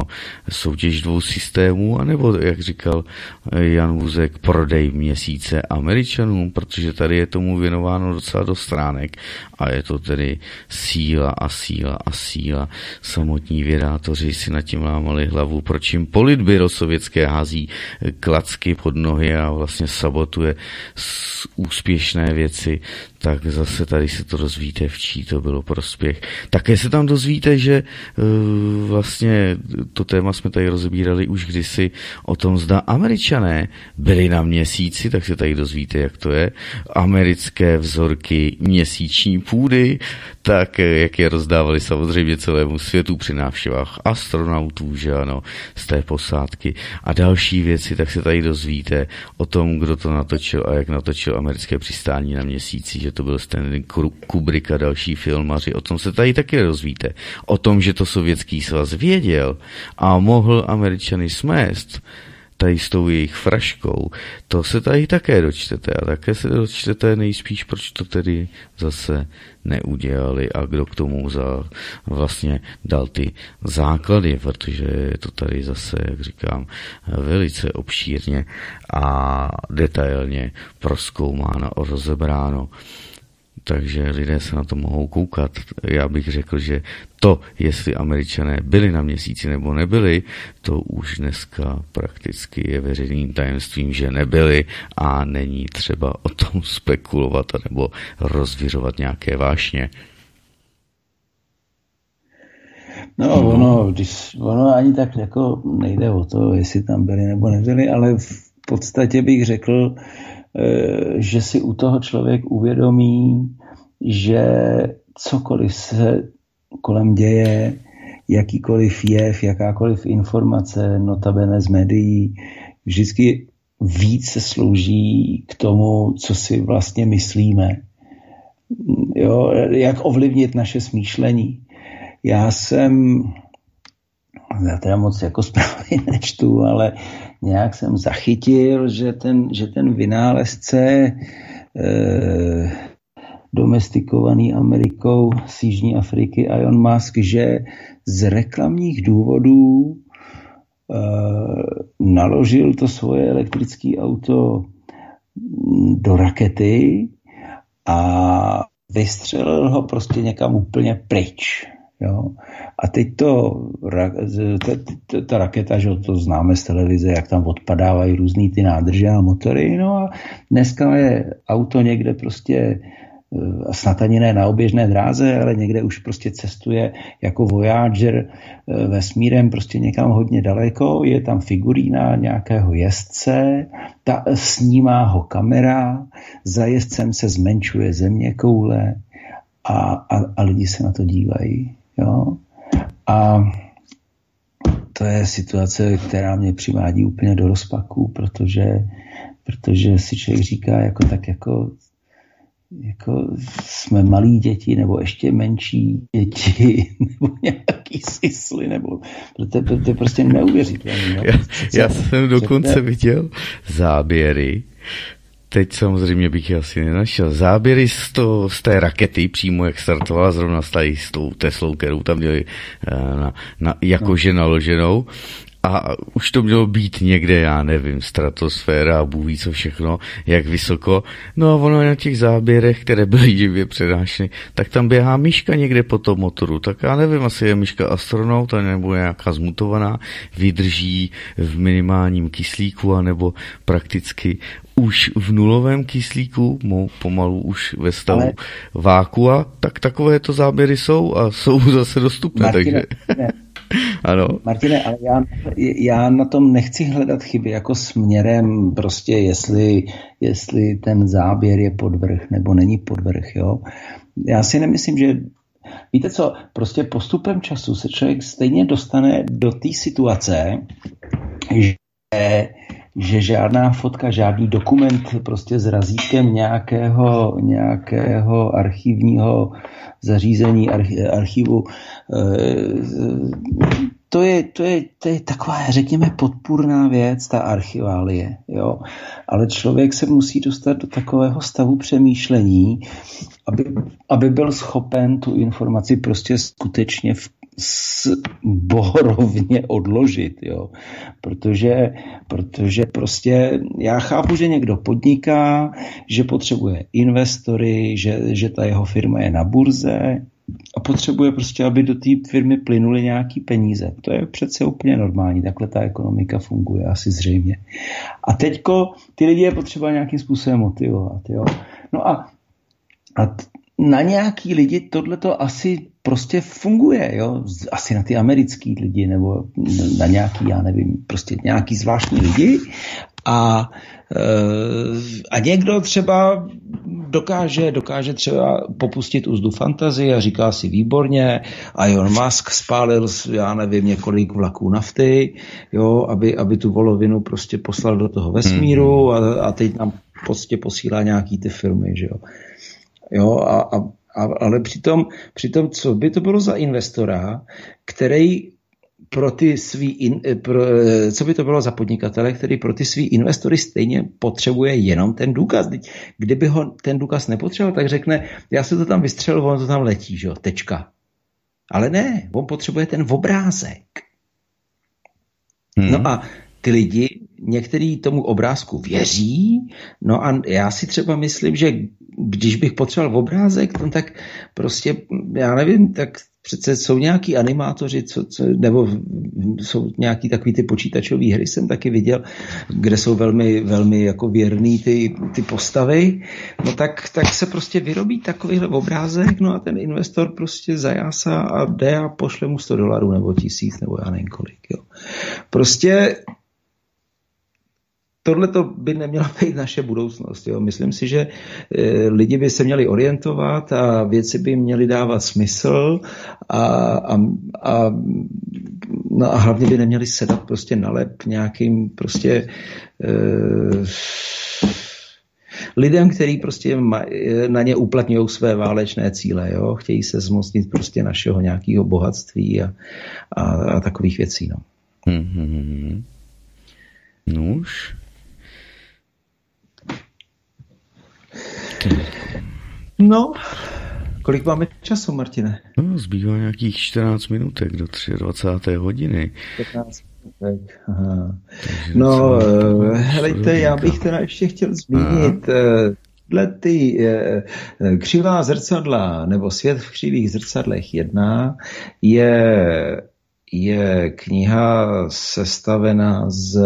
Speaker 1: soutěž dvou systémů, anebo, jak říkal Jan Vuzek, prodej měsíce Američanům, protože tady je tomu věnováno docela do stránek a je to tedy síla a síla a síla. Samotní vědátoři si nad tím lámali hlavu, proč jim politbyro sovětské hází klacky pod nohy a vlastně sabotuje úspěšné věci, tak zase tady se to dozvíte, v čí to bylo prospěch. Také se tam dozvíte, že uh, vlastně to téma jsme tady rozbírali už kdysi o tom, zda američané byli na měsíci, tak se tady dozvíte, jak to je. Americké vzorky měsíční půdy, tak jak je rozdávali samozřejmě celému světu při návštěvách astronautů, že ano, z té posádky a další věci, tak se tady dozvíte o tom, kdo to natočil a jak natočil americké přistání na měsíci, že to byl Stanley Kubrick a další filmaři. O tom se tady taky rozvíte. O tom, že to sovětský svaz věděl a mohl američany smést tady s tou jejich fraškou, to se tady také dočtete a také se dočtete nejspíš, proč to tedy zase neudělali a kdo k tomu za, vlastně dal ty základy, protože je to tady zase, jak říkám, velice obšírně a detailně proskoumáno a rozebráno takže lidé se na to mohou koukat. Já bych řekl, že to, jestli američané byli na měsíci nebo nebyli, to už dneska prakticky je veřejným tajemstvím, že nebyli a není třeba o tom spekulovat nebo rozvěřovat nějaké vášně.
Speaker 2: No, ono, když, ono ani tak jako nejde o to, jestli tam byli nebo nebyli, ale v podstatě bych řekl, že si u toho člověk uvědomí, že cokoliv se kolem děje, jakýkoliv jev, jakákoliv informace, notabene z médií, vždycky více slouží k tomu, co si vlastně myslíme. Jo, jak ovlivnit naše smýšlení. Já jsem, já teda moc jako zprávy nečtu, ale nějak jsem zachytil, že ten, že ten vynálezce eh, domestikovaný Amerikou z Jižní Afriky Elon Musk, že z reklamních důvodů eh, naložil to svoje elektrické auto do rakety a vystřelil ho prostě někam úplně pryč. Jo. A teď to, ta, ta raketa, že to známe z televize, jak tam odpadávají různý ty nádrže a motory, no a dneska je auto někde prostě Eh, snad ani ne na oběžné dráze, ale někde už prostě cestuje jako Voyager eh, vesmírem prostě někam hodně daleko, je tam figurína nějakého jezdce, ta, snímá ho kamera, za jezdcem se zmenšuje země koule a, a, a lidi se na to dívají. Jo? A to je situace, která mě přivádí úplně do rozpaku, protože, protože si člověk říká, jako tak jako jako jsme malí děti, nebo ještě menší děti, nebo nějaký sisly, nebo to, to, to je prostě neuvěřitelné.
Speaker 5: Já, já jsem dokonce viděl záběry, teď samozřejmě bych je asi nenašel, záběry z, to, z té rakety, přímo jak startovala zrovna s, tady, s tou Teslou, kterou tam měli eh, na, na, jakože no. naloženou a už to mělo být někde, já nevím, stratosféra a bůh co všechno, jak vysoko. No a ono na těch záběrech, které byly živě přednášeny, tak tam běhá myška někde po tom motoru. Tak já nevím, asi je myška astronaut, nebo nějaká zmutovaná, vydrží v minimálním kyslíku, anebo prakticky už v nulovém kyslíku, pomalu už ve stavu Ale... vákua, tak takovéto záběry jsou a jsou zase dostupné. Martina, takže... Ne
Speaker 2: ano. Martine, ale já, já na tom nechci hledat chyby jako směrem prostě, jestli, jestli ten záběr je podvrh nebo není podvrh, jo. Já si nemyslím, že Víte co, prostě postupem času se člověk stejně dostane do té situace, že že žádná fotka, žádný dokument prostě s razítkem nějakého, nějakého archivního zařízení, archivu, eh, to je, to, je, to je taková, řekněme, podpůrná věc, ta archiválie. Jo? Ale člověk se musí dostat do takového stavu přemýšlení, aby, aby byl schopen tu informaci prostě skutečně v bohorovně odložit, jo. Protože, protože prostě já chápu, že někdo podniká, že potřebuje investory, že, že ta jeho firma je na burze a potřebuje prostě, aby do té firmy plynuly nějaký peníze. To je přece úplně normální, takhle ta ekonomika funguje, asi zřejmě. A teďko ty lidi je potřeba nějakým způsobem motivovat, jo. No a, a na nějaký lidi tohle to asi prostě funguje, jo? asi na ty americký lidi nebo na nějaký, já nevím, prostě nějaký zvláštní lidi a, eh, a někdo třeba dokáže, dokáže třeba popustit úzdu fantazie a říká si výborně a Elon Musk spálil, já nevím, několik vlaků nafty, jo, aby, aby tu volovinu prostě poslal do toho vesmíru hmm. a, a teď nám prostě posílá nějaký ty filmy, že jo. Jo, a, a, ale přitom, přitom, co by to bylo za investora, který pro ty svý, in, pro, co by to bylo za podnikatele, který pro ty svý investory stejně potřebuje jenom ten důkaz. Kdyby ho ten důkaz nepotřeboval, tak řekne, já se to tam vystřelil, on to tam letí, že jo, tečka. Ale ne, on potřebuje ten obrázek. Hmm. No a ty lidi, některý tomu obrázku věří, no a já si třeba myslím, že když bych potřeboval obrázek, no tak prostě, já nevím, tak přece jsou nějaký animátoři, co, co, nebo jsou nějaký takový ty počítačové hry, jsem taky viděl, kde jsou velmi, velmi jako věrný ty, ty postavy, no tak, tak se prostě vyrobí takovýhle obrázek, no a ten investor prostě zajásá a jde a pošle mu 100 dolarů nebo tisíc, nebo já nevím kolik, jo. Prostě tohle to by neměla být naše budoucnost. Jo. Myslím si, že e, lidi by se měli orientovat a věci by měly dávat smysl a, a, a, no a hlavně by neměli sedat prostě na lep nějakým prostě e, lidem, který prostě na ně uplatňují své válečné cíle, jo? chtějí se zmocnit prostě našeho nějakého bohatství a, a, a takových věcí. No. Mm-hmm.
Speaker 5: Nuž.
Speaker 2: No, kolik máme času, Martine?
Speaker 5: No, zbývá nějakých 14 minutek do 23. hodiny.
Speaker 2: 15 minutek, aha. No, eh, helejte, já bych teda ještě chtěl zmínit Dle ty eh, křivá zrcadla, nebo svět v křivých zrcadlech jedna, je, je kniha sestavená z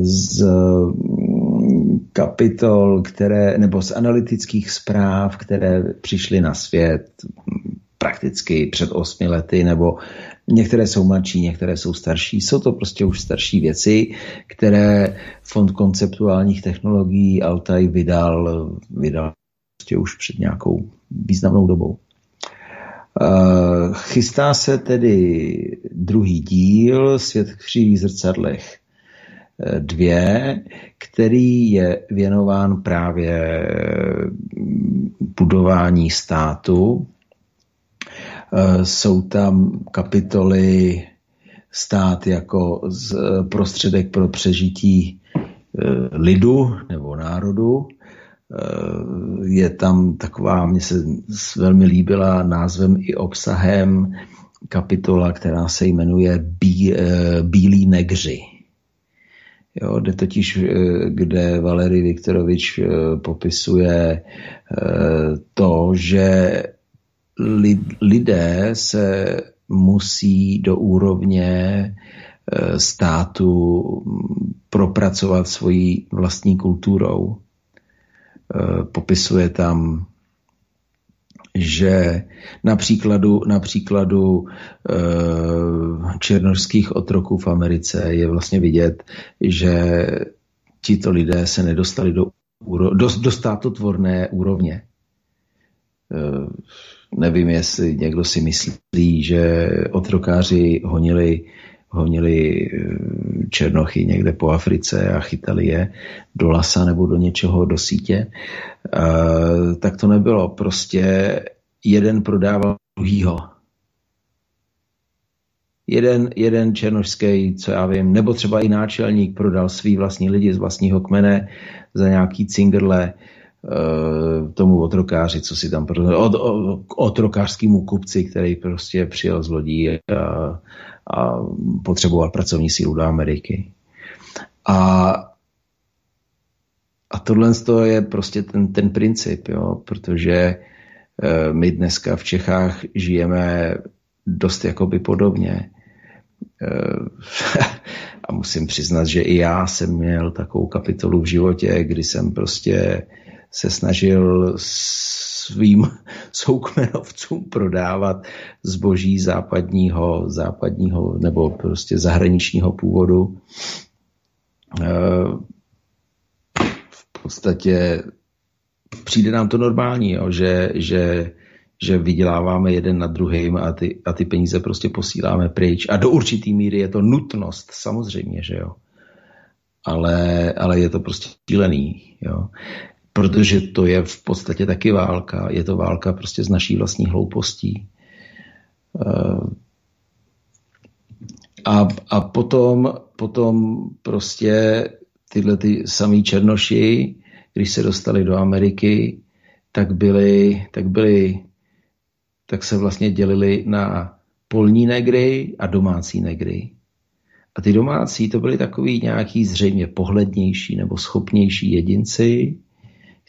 Speaker 2: z kapitol, které, nebo z analytických zpráv, které přišly na svět prakticky před osmi lety, nebo některé jsou mladší, některé jsou starší. Jsou to prostě už starší věci, které Fond konceptuálních technologií Altaj vydal, vydal prostě už před nějakou významnou dobou. Chystá se tedy druhý díl Svět v křivých zrcadlech dvě, který je věnován právě budování státu. Jsou tam kapitoly stát jako z prostředek pro přežití eh, lidu nebo národu. Eh, je tam taková, mně se velmi líbila názvem i obsahem kapitola, která se jmenuje Bí, eh, Bílí negři Jo, jde totiž, eh, kde Valery Viktorovič eh, popisuje eh, to, že lidé se musí do úrovně státu propracovat svojí vlastní kulturou. Popisuje tam že na příkladu, na příkladu e, černožských otroků v Americe je vlastně vidět, že tito lidé se nedostali do, do, do státotvorné úrovně. E, nevím, jestli někdo si myslí, že otrokáři honili, honili eh, černochy někde po Africe a chytali je do lasa nebo do něčeho, do sítě. Tak to nebylo. Prostě jeden prodával druhýho. Jeden, jeden černožský, co já vím, nebo třeba i náčelník prodal svý vlastní lidi z vlastního kmene za nějaký cingrle uh, tomu otrokáři, co si tam prodal, od, od, otrokářskému kupci, který prostě přijel z lodí a, a potřeboval pracovní sílu do Ameriky. A a tohle je prostě ten, ten princip, jo, protože e, my dneska v Čechách žijeme dost jakoby podobně. E, a musím přiznat, že i já jsem měl takovou kapitolu v životě, kdy jsem prostě se snažil svým soukmenovcům prodávat zboží západního, západního nebo prostě zahraničního původu. E, podstatě přijde nám to normální, jo, že, že, že vyděláváme jeden na druhým a ty, a ty peníze prostě posíláme pryč. A do určitý míry je to nutnost, samozřejmě, že jo. Ale, ale je to prostě šílený, jo. Protože to je v podstatě taky válka. Je to válka prostě z naší vlastní hloupostí. Eh, a, a potom, potom prostě tyhle ty samý černoši, když se dostali do Ameriky, tak byli, tak byli, tak se vlastně dělili na polní negry a domácí negry. A ty domácí to byli takový nějaký zřejmě pohlednější nebo schopnější jedinci,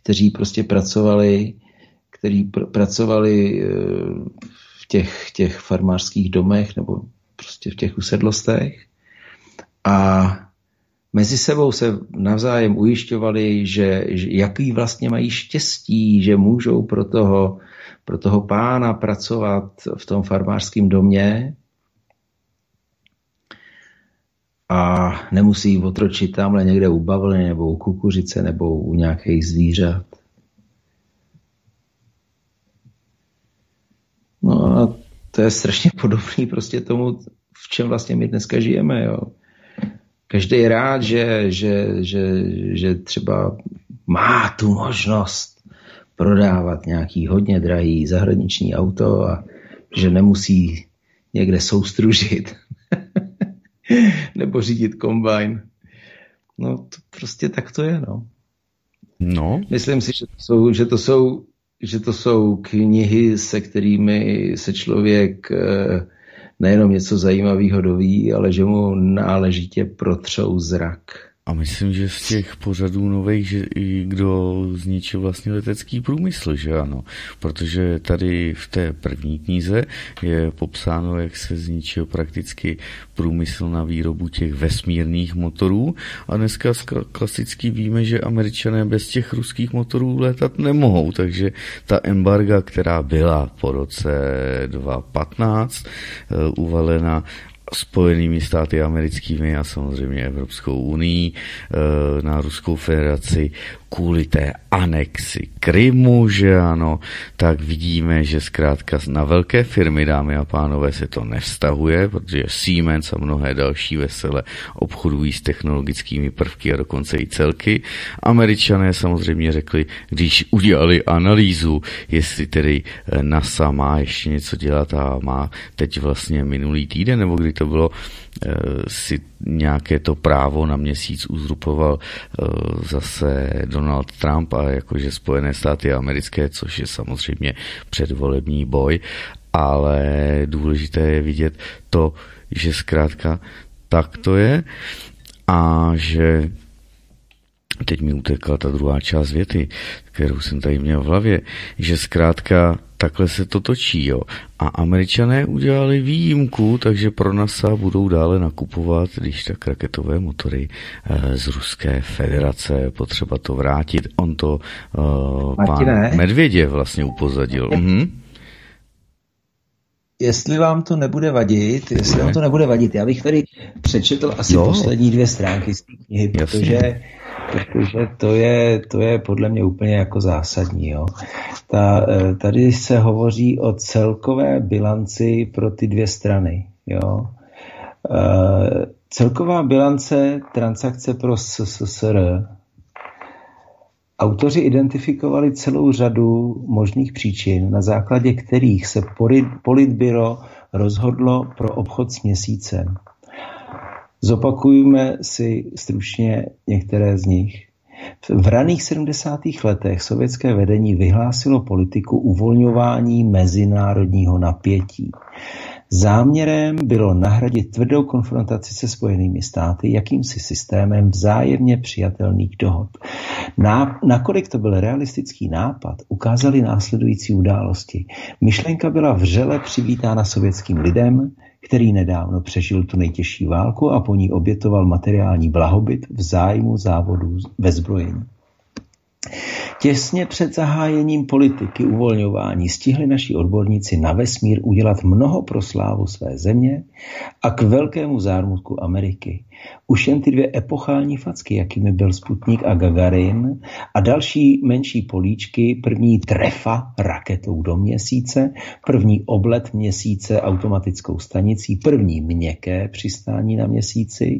Speaker 2: kteří prostě pracovali, kteří pr- pracovali eh, v těch, těch farmářských domech nebo prostě v těch usedlostech. A mezi sebou se navzájem ujišťovali, že, že jaký vlastně mají štěstí, že můžou pro toho, pro toho pána pracovat v tom farmářském domě. A nemusí otročit tamhle někde u bavlny nebo u kukuřice nebo u nějakých zvířat. No a to je strašně podobný prostě tomu, v čem vlastně my dneska žijeme. Jo. Každý je rád, že, že, že, že třeba má tu možnost prodávat nějaký hodně drahý zahraniční auto a že nemusí někde soustružit nebo řídit kombajn. No to prostě tak to je, no.
Speaker 1: No.
Speaker 2: Myslím si, že to jsou, že to jsou, že to jsou knihy, se kterými se člověk eh, nejenom něco zajímavého doví, ale že mu náležitě protřou zrak.
Speaker 1: A myslím, že z těch pořadů nových, že i kdo zničil vlastně letecký průmysl, že ano. Protože tady v té první knize je popsáno, jak se zničil prakticky průmysl na výrobu těch vesmírných motorů a dneska klasicky víme, že američané bez těch ruských motorů letat nemohou, takže ta embarga, která byla po roce 2015 eh, uvalena Spojenými státy americkými a samozřejmě Evropskou unii eh, na Ruskou federaci kvůli té anexi Krymu, že ano, tak vidíme, že zkrátka na velké firmy, dámy a pánové, se to nevztahuje, protože Siemens a mnohé další vesele obchodují s technologickými prvky a dokonce i celky. Američané samozřejmě řekli, když udělali analýzu, jestli tedy eh, NASA má ještě něco dělat a má teď vlastně minulý týden, nebo kdy to bylo, eh, si nějaké to právo na měsíc uzrupoval eh, zase Donald Trump a jakože Spojené státy americké, což je samozřejmě předvolební boj, ale důležité je vidět to, že zkrátka tak to je a že teď mi utekla ta druhá část věty, kterou jsem tady měl v hlavě, že zkrátka takhle se to točí. Jo. A američané udělali výjimku, takže pro NASA budou dále nakupovat, když tak raketové motory eh, z Ruské federace. Potřeba to vrátit. On to uh, pán Medvědě vlastně upozadil. Mhm.
Speaker 2: Jestli vám to nebude vadit, jestli vám to nebude vadit, já bych tady přečetl asi jo. poslední dvě stránky z té knihy, protože Jasně protože to je, to je podle mě úplně jako zásadní. Jo. Ta, eh, tady se hovoří o celkové bilanci pro ty dvě strany. Jo. Eh, celková bilance transakce pro SSSR. Autoři identifikovali celou řadu možných příčin, na základě kterých se politbyro rozhodlo pro obchod s měsícem. Zopakujme si stručně některé z nich. V raných 70. letech sovětské vedení vyhlásilo politiku uvolňování mezinárodního napětí. Záměrem bylo nahradit tvrdou konfrontaci se Spojenými státy jakýmsi systémem vzájemně přijatelných dohod. Na, nakolik to byl realistický nápad, ukázali následující události. Myšlenka byla vřele přivítána sovětským lidem, který nedávno přežil tu nejtěžší válku a po ní obětoval materiální blahobyt v zájmu závodů ve zbrojení. Těsně před zahájením politiky uvolňování stihli naši odborníci na vesmír udělat mnoho pro slávu své země a k velkému zármutku Ameriky. Už jen ty dvě epochální facky, jakými byl Sputnik a Gagarin a další menší políčky, první trefa raketou do měsíce, první oblet měsíce automatickou stanicí, první měkké přistání na měsíci,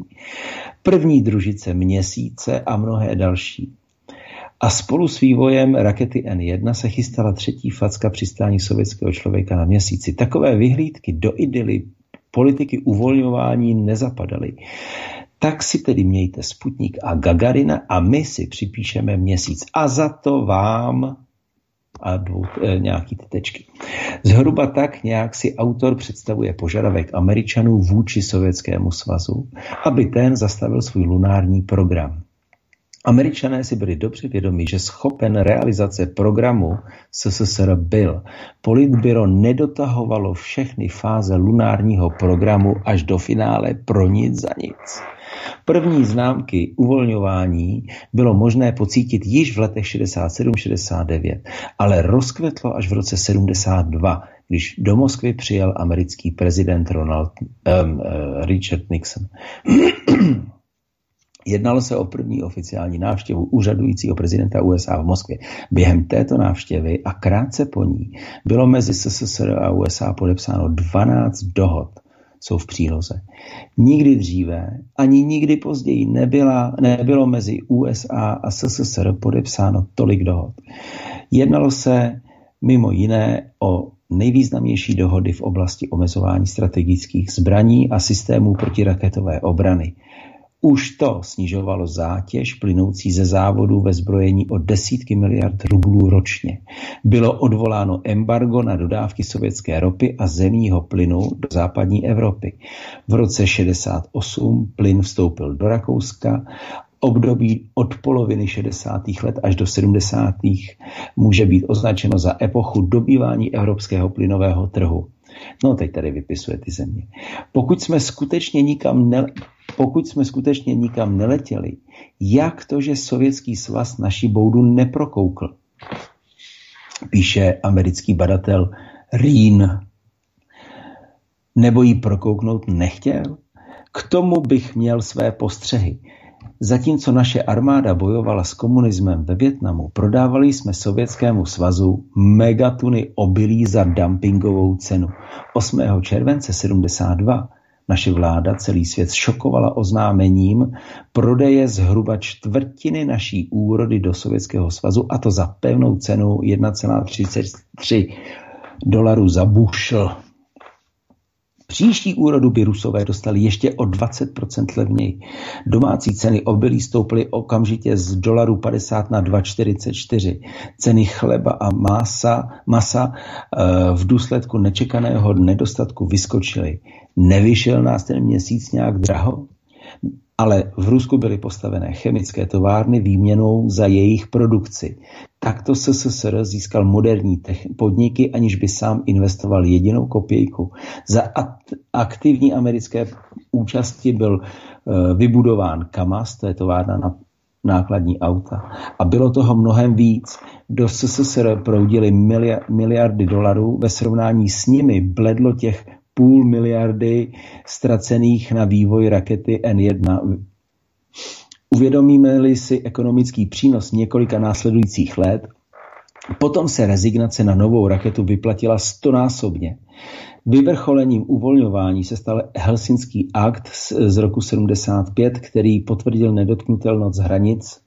Speaker 2: první družice měsíce a mnohé další. A spolu s vývojem rakety N1 se chystala třetí facka přistání sovětského člověka na měsíci. Takové vyhlídky do idyly politiky uvolňování nezapadaly. Tak si tedy mějte Sputnik a Gagarina a my si připíšeme měsíc. A za to vám a dvou, e, nějaký ty tečky. Zhruba tak nějak si autor představuje požadavek Američanů vůči Sovětskému svazu, aby ten zastavil svůj lunární program. Američané si byli dobře vědomi, že schopen realizace programu SSSR byl. Politbyro nedotahovalo všechny fáze lunárního programu až do finále pro nic za nic. První známky uvolňování bylo možné pocítit již v letech 67-69, ale rozkvetlo až v roce 72, když do Moskvy přijel americký prezident Ronald um, Richard Nixon. Jednalo se o první oficiální návštěvu úřadujícího prezidenta USA v Moskvě. Během této návštěvy a krátce po ní bylo mezi SSSR a USA podepsáno 12 dohod jsou v příloze. Nikdy dříve, ani nikdy později nebyla, nebylo mezi USA a SSSR podepsáno tolik dohod. Jednalo se mimo jiné o nejvýznamnější dohody v oblasti omezování strategických zbraní a systémů protiraketové obrany. Už to snižovalo zátěž plynoucí ze závodů ve zbrojení o desítky miliard rublů ročně. Bylo odvoláno embargo na dodávky sovětské ropy a zemního plynu do západní Evropy. V roce 68 plyn vstoupil do Rakouska období od poloviny 60. let až do 70. může být označeno za epochu dobývání evropského plynového trhu. No, teď tady vypisuje ty země. Pokud jsme skutečně nikam, ne, pokud jsme skutečně nikam neletěli, jak to, že Sovětský svaz naši boudu neprokoukl? Píše americký badatel Reen. Nebo ji prokouknout nechtěl? K tomu bych měl své postřehy. Zatímco naše armáda bojovala s komunismem ve Větnamu, prodávali jsme Sovětskému svazu megatuny obilí za dumpingovou cenu. 8. července 72 naše vláda celý svět šokovala oznámením prodeje zhruba čtvrtiny naší úrody do Sovětského svazu a to za pevnou cenu 1,33 dolarů za bušl. Příští úrodu by Rusové dostali ještě o 20% levněji. Domácí ceny obilí stouply okamžitě z dolaru 50 na 2,44. Ceny chleba a masa, masa eh, v důsledku nečekaného nedostatku vyskočily. Nevyšel nás ten měsíc nějak draho? Ale v Rusku byly postavené chemické továrny výměnou za jejich produkci. Takto SSSR získal moderní podniky, aniž by sám investoval jedinou kopějku. Za aktivní americké účasti byl eh, vybudován KAMAS, to je továrna na nákladní auta. A bylo toho mnohem víc. Do SSSR proudily miliardy dolarů, ve srovnání s nimi bledlo těch půl miliardy ztracených na vývoj rakety N1. Uvědomíme-li si ekonomický přínos několika následujících let, potom se rezignace na novou raketu vyplatila stonásobně. Vyvrcholením uvolňování se stal Helsinský akt z roku 75, který potvrdil nedotknutelnost hranic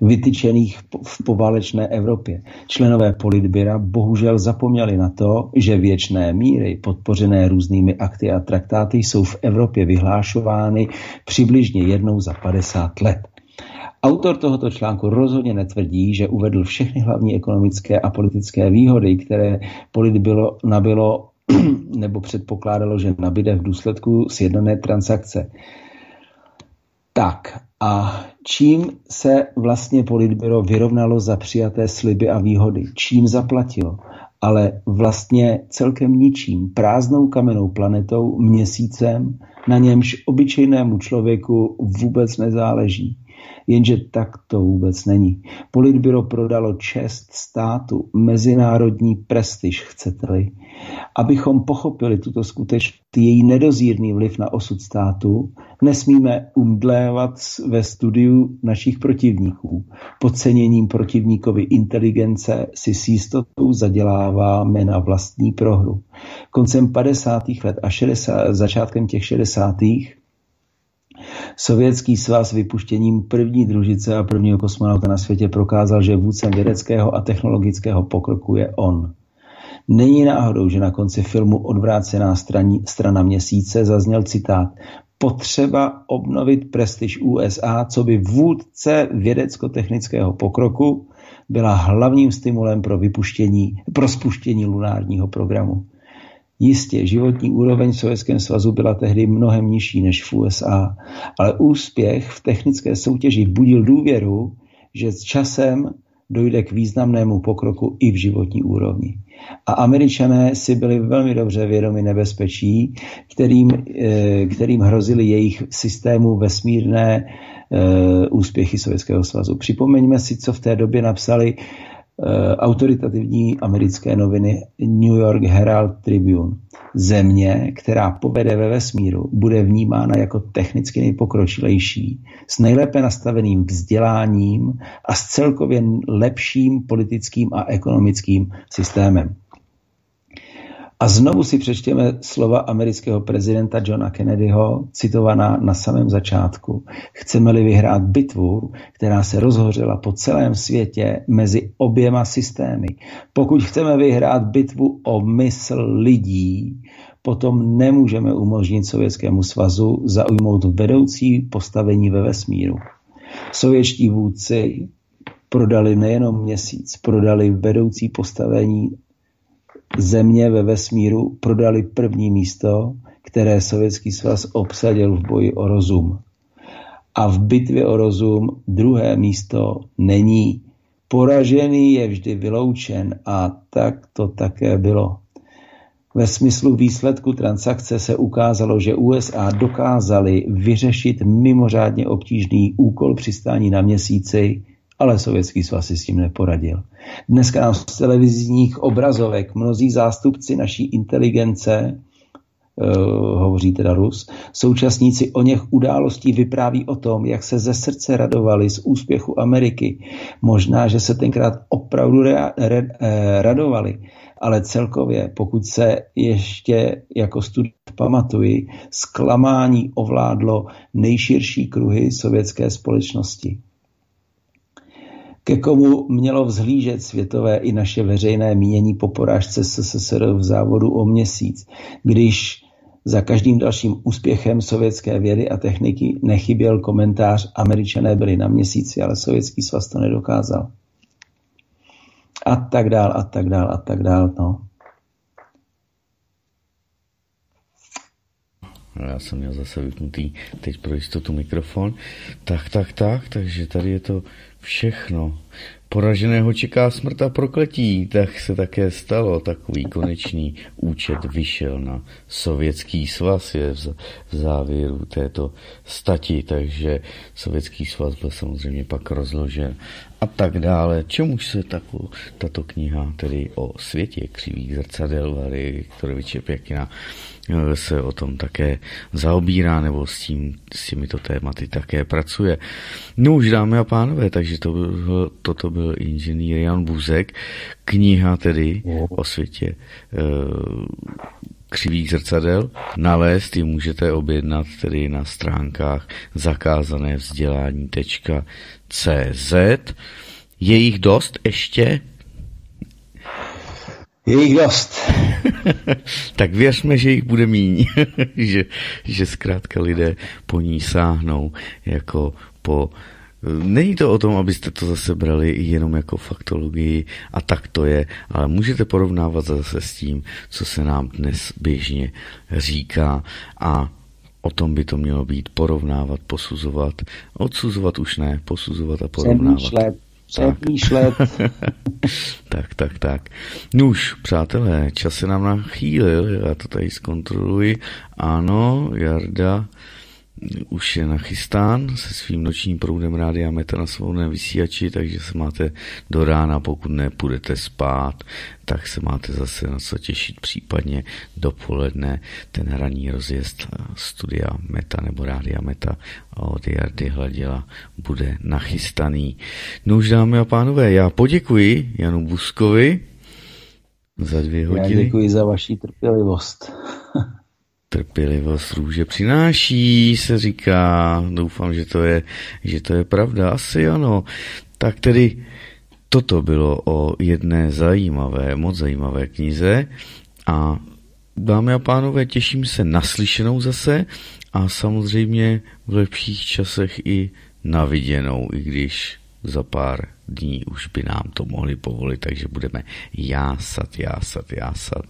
Speaker 2: vytyčených v poválečné Evropě. Členové politběra bohužel zapomněli na to, že věčné míry, podpořené různými akty a traktáty, jsou v Evropě vyhlášovány přibližně jednou za 50 let. Autor tohoto článku rozhodně netvrdí, že uvedl všechny hlavní ekonomické a politické výhody, které politbyro nabilo nebo předpokládalo, že nabide v důsledku sjednané transakce. Tak a čím se vlastně politbyro vyrovnalo za přijaté sliby a výhody? Čím zaplatilo? Ale vlastně celkem ničím, prázdnou kamennou planetou, měsícem, na němž obyčejnému člověku vůbec nezáleží. Jenže tak to vůbec není. Politbyro prodalo čest státu, mezinárodní prestiž, chcete-li. Abychom pochopili tuto skutečnost, její nedozírný vliv na osud státu, nesmíme umdlévat ve studiu našich protivníků. Podceněním protivníkovi inteligence si s jistotou zaděláváme na vlastní prohru. Koncem 50. let a 60, začátkem těch 60. Sovětský svaz vypuštěním první družice a prvního kosmonauta na světě prokázal, že vůdcem vědeckého a technologického pokroku je on. Není náhodou, že na konci filmu Odvrácená straní, strana měsíce zazněl citát Potřeba obnovit prestiž USA, co by vůdce vědecko-technického pokroku byla hlavním stimulem pro, vypuštění, pro spuštění lunárního programu. Jistě, životní úroveň v Sovětském svazu byla tehdy mnohem nižší než v USA, ale úspěch v technické soutěži budil důvěru, že s časem dojde k významnému pokroku i v životní úrovni. A američané si byli velmi dobře vědomi nebezpečí, kterým, eh, kterým hrozili jejich systému vesmírné eh, úspěchy Sovětského svazu. Připomeňme si, co v té době napsali autoritativní americké noviny New York Herald Tribune. Země, která povede ve vesmíru, bude vnímána jako technicky nejpokročilejší, s nejlépe nastaveným vzděláním a s celkově lepším politickým a ekonomickým systémem. A znovu si přečtěme slova amerického prezidenta Johna Kennedyho, citovaná na samém začátku. Chceme-li vyhrát bitvu, která se rozhořela po celém světě mezi oběma systémy. Pokud chceme vyhrát bitvu o mysl lidí, potom nemůžeme umožnit Sovětskému svazu zaujmout vedoucí postavení ve vesmíru. Sovětští vůdci prodali nejenom měsíc, prodali vedoucí postavení země ve vesmíru prodali první místo, které Sovětský svaz obsadil v boji o rozum. A v bitvě o rozum druhé místo není. Poražený je vždy vyloučen a tak to také bylo. Ve smyslu výsledku transakce se ukázalo, že USA dokázali vyřešit mimořádně obtížný úkol přistání na měsíci ale Sovětský svaz si s tím neporadil. Dneska nám z televizních obrazovek mnozí zástupci naší inteligence, uh, hovoří teda Rus, současníci o něch událostí vypráví o tom, jak se ze srdce radovali z úspěchu Ameriky. Možná, že se tenkrát opravdu rea, re, eh, radovali, ale celkově, pokud se ještě jako student pamatuji, zklamání ovládlo nejširší kruhy sovětské společnosti ke komu mělo vzhlížet světové i naše veřejné mínění po porážce SSSR v závodu o měsíc, když za každým dalším úspěchem sovětské vědy a techniky nechyběl komentář američané byli na měsíci, ale sovětský svaz to nedokázal. A tak dál, a tak dál, a tak dál, no.
Speaker 1: Já jsem měl zase vypnutý teď pro jistotu mikrofon. Tak, tak, tak, takže tady je to všechno. Poraženého čeká smrt a prokletí, tak se také stalo. Takový konečný účet vyšel na sovětský svaz je v závěru této stati, takže sovětský svaz byl samozřejmě pak rozložen a tak dále. Čemuž se tato, tato kniha, tedy o světě křivých zrcadel Vary Viktoroviče Pěkina, eh, se o tom také zaobírá nebo s, tím, s těmito tématy také pracuje. No už dámy a pánové, takže to byl, toto byl inženýr Jan Buzek, kniha tedy o světě eh, křivých zrcadel. Nalézt ji můžete objednat tedy na stránkách zakázané vzdělání.cz. Je jich dost ještě?
Speaker 2: Je jich dost.
Speaker 1: tak věřme, že jich bude míň, že, že zkrátka lidé po ní sáhnou jako po Není to o tom, abyste to zase brali jenom jako faktologii a tak to je, ale můžete porovnávat zase s tím, co se nám dnes běžně říká a o tom by to mělo být porovnávat, posuzovat, odsuzovat už ne, posuzovat a porovnávat.
Speaker 2: Přemýšlet, přemýšlet.
Speaker 1: tak, tak, tak. Nuž, přátelé, čas se nám nachýlil, já to tady zkontroluji. Ano, Jarda už je nachystán se svým nočním proudem Rádia Meta na svobodném vysílači, takže se máte do rána, pokud nepůjdete spát, tak se máte zase na co těšit, případně dopoledne ten hraní rozjezd studia Meta nebo Rádia Meta od Jardy Hladila bude nachystaný. No už dámy a pánové, já poděkuji Janu Buskovi za dvě hodiny.
Speaker 2: Já děkuji za vaši trpělivost.
Speaker 1: Trpělivost růže přináší, se říká. Doufám, že to je, že to je pravda. Asi ano. Tak tedy toto bylo o jedné zajímavé, moc zajímavé knize a dámy a pánové, těším se na slyšenou zase a samozřejmě v lepších časech i na viděnou, i když za pár dní už by nám to mohli povolit, takže budeme jásat, jásat, jásat.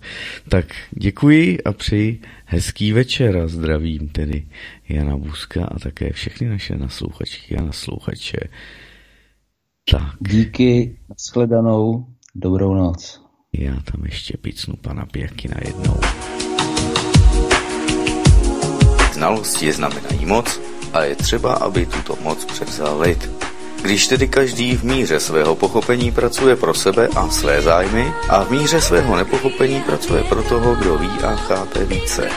Speaker 1: Tak děkuji a přeji hezký večer a zdravím tedy Jana Buska a také všechny naše naslouchačky a naslouchače.
Speaker 2: Tak. Díky, shledanou, dobrou noc.
Speaker 1: Já tam ještě picnu pana na jednou.
Speaker 6: Znalosti znamenají moc a je třeba, aby tuto moc převzal lid.
Speaker 1: Když tedy každý v míře svého pochopení pracuje pro sebe a své zájmy a v míře svého nepochopení pracuje pro toho, kdo ví a chápe více.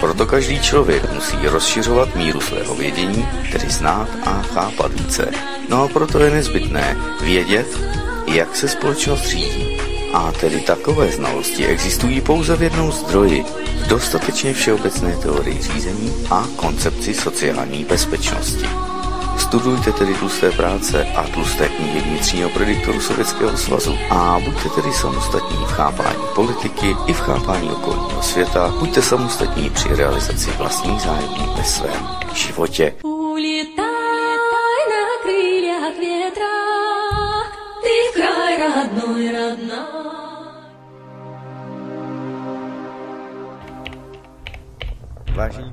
Speaker 1: Proto každý člověk musí rozšiřovat míru svého vědění, tedy znát a chápat více. No a proto je nezbytné vědět, jak se společnost řídí. A tedy takové znalosti existují pouze v jednom zdroji, v dostatečně všeobecné teorii řízení a koncepci sociální bezpečnosti. Studujte tedy tlusté práce a tlusté knihy vnitřního prediktoru Sovětského svazu a buďte tedy samostatní v chápání politiky i v chápání okolního světa. Buďte samostatní při realizaci vlastních zájmů ve svém životě. Vážení